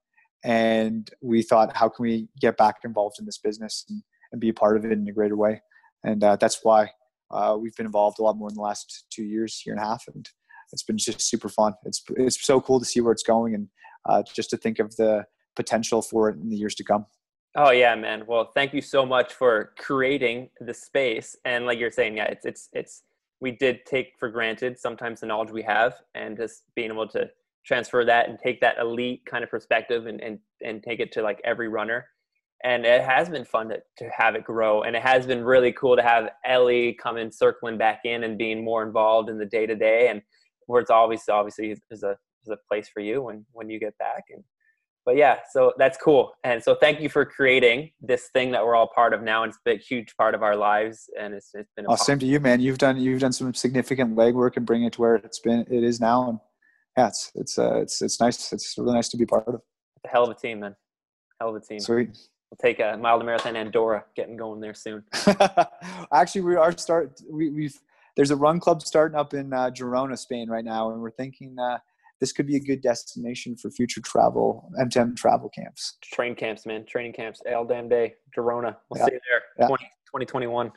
And we thought, how can we get back involved in this business and, and be a part of it in a greater way? And uh, that's why uh, we've been involved a lot more in the last two years, year and a half, and it's been just super fun. It's it's so cool to see where it's going and uh, just to think of the potential for it in the years to come. Oh yeah, man. Well, thank you so much for creating the space. And like you're saying, yeah, it's it's it's we did take for granted sometimes the knowledge we have, and just being able to transfer that and take that elite kind of perspective and and and take it to like every runner. And it has been fun to, to have it grow, and it has been really cool to have Ellie come in, circling back in, and being more involved in the day to day, and where it's always obviously is a is a place for you when when you get back and but yeah, so that's cool. And so thank you for creating this thing that we're all part of now. And it's been a huge part of our lives. And it's, it's been. Oh, same to you, man. You've done, you've done some significant legwork and bring it to where it's been, it is now. And yeah, it's, it's, uh, it's, it's nice. It's really nice to be part of. It's a hell of a team, man. Hell of a team. Sweet. We'll take a mile to marathon Andorra getting going there soon. Actually, we are start, we, we've, there's a run club starting up in uh, Girona, Spain right now. And we're thinking, uh, this could be a good destination for future travel, M10 travel camps. Train camps, man. Training camps. All damn day. Girona. We'll yeah. see you there. Yeah. 20, 2021.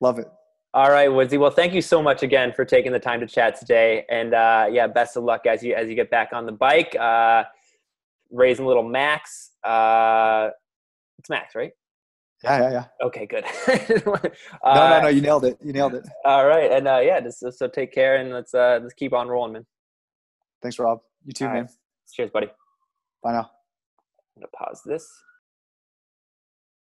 Love it. All right, Woodsy. Well, thank you so much again for taking the time to chat today. And uh, yeah, best of luck as you as you get back on the bike. Uh, raising little Max. Uh, it's Max, right? Yeah, yeah, yeah. Okay, good. no, no, no. You nailed it. You nailed it. All right, and uh, yeah, just so take care and let's uh, let's keep on rolling, man. Thanks, Rob. You too, All man. Right. Cheers, buddy. Bye now. I'm going to pause this.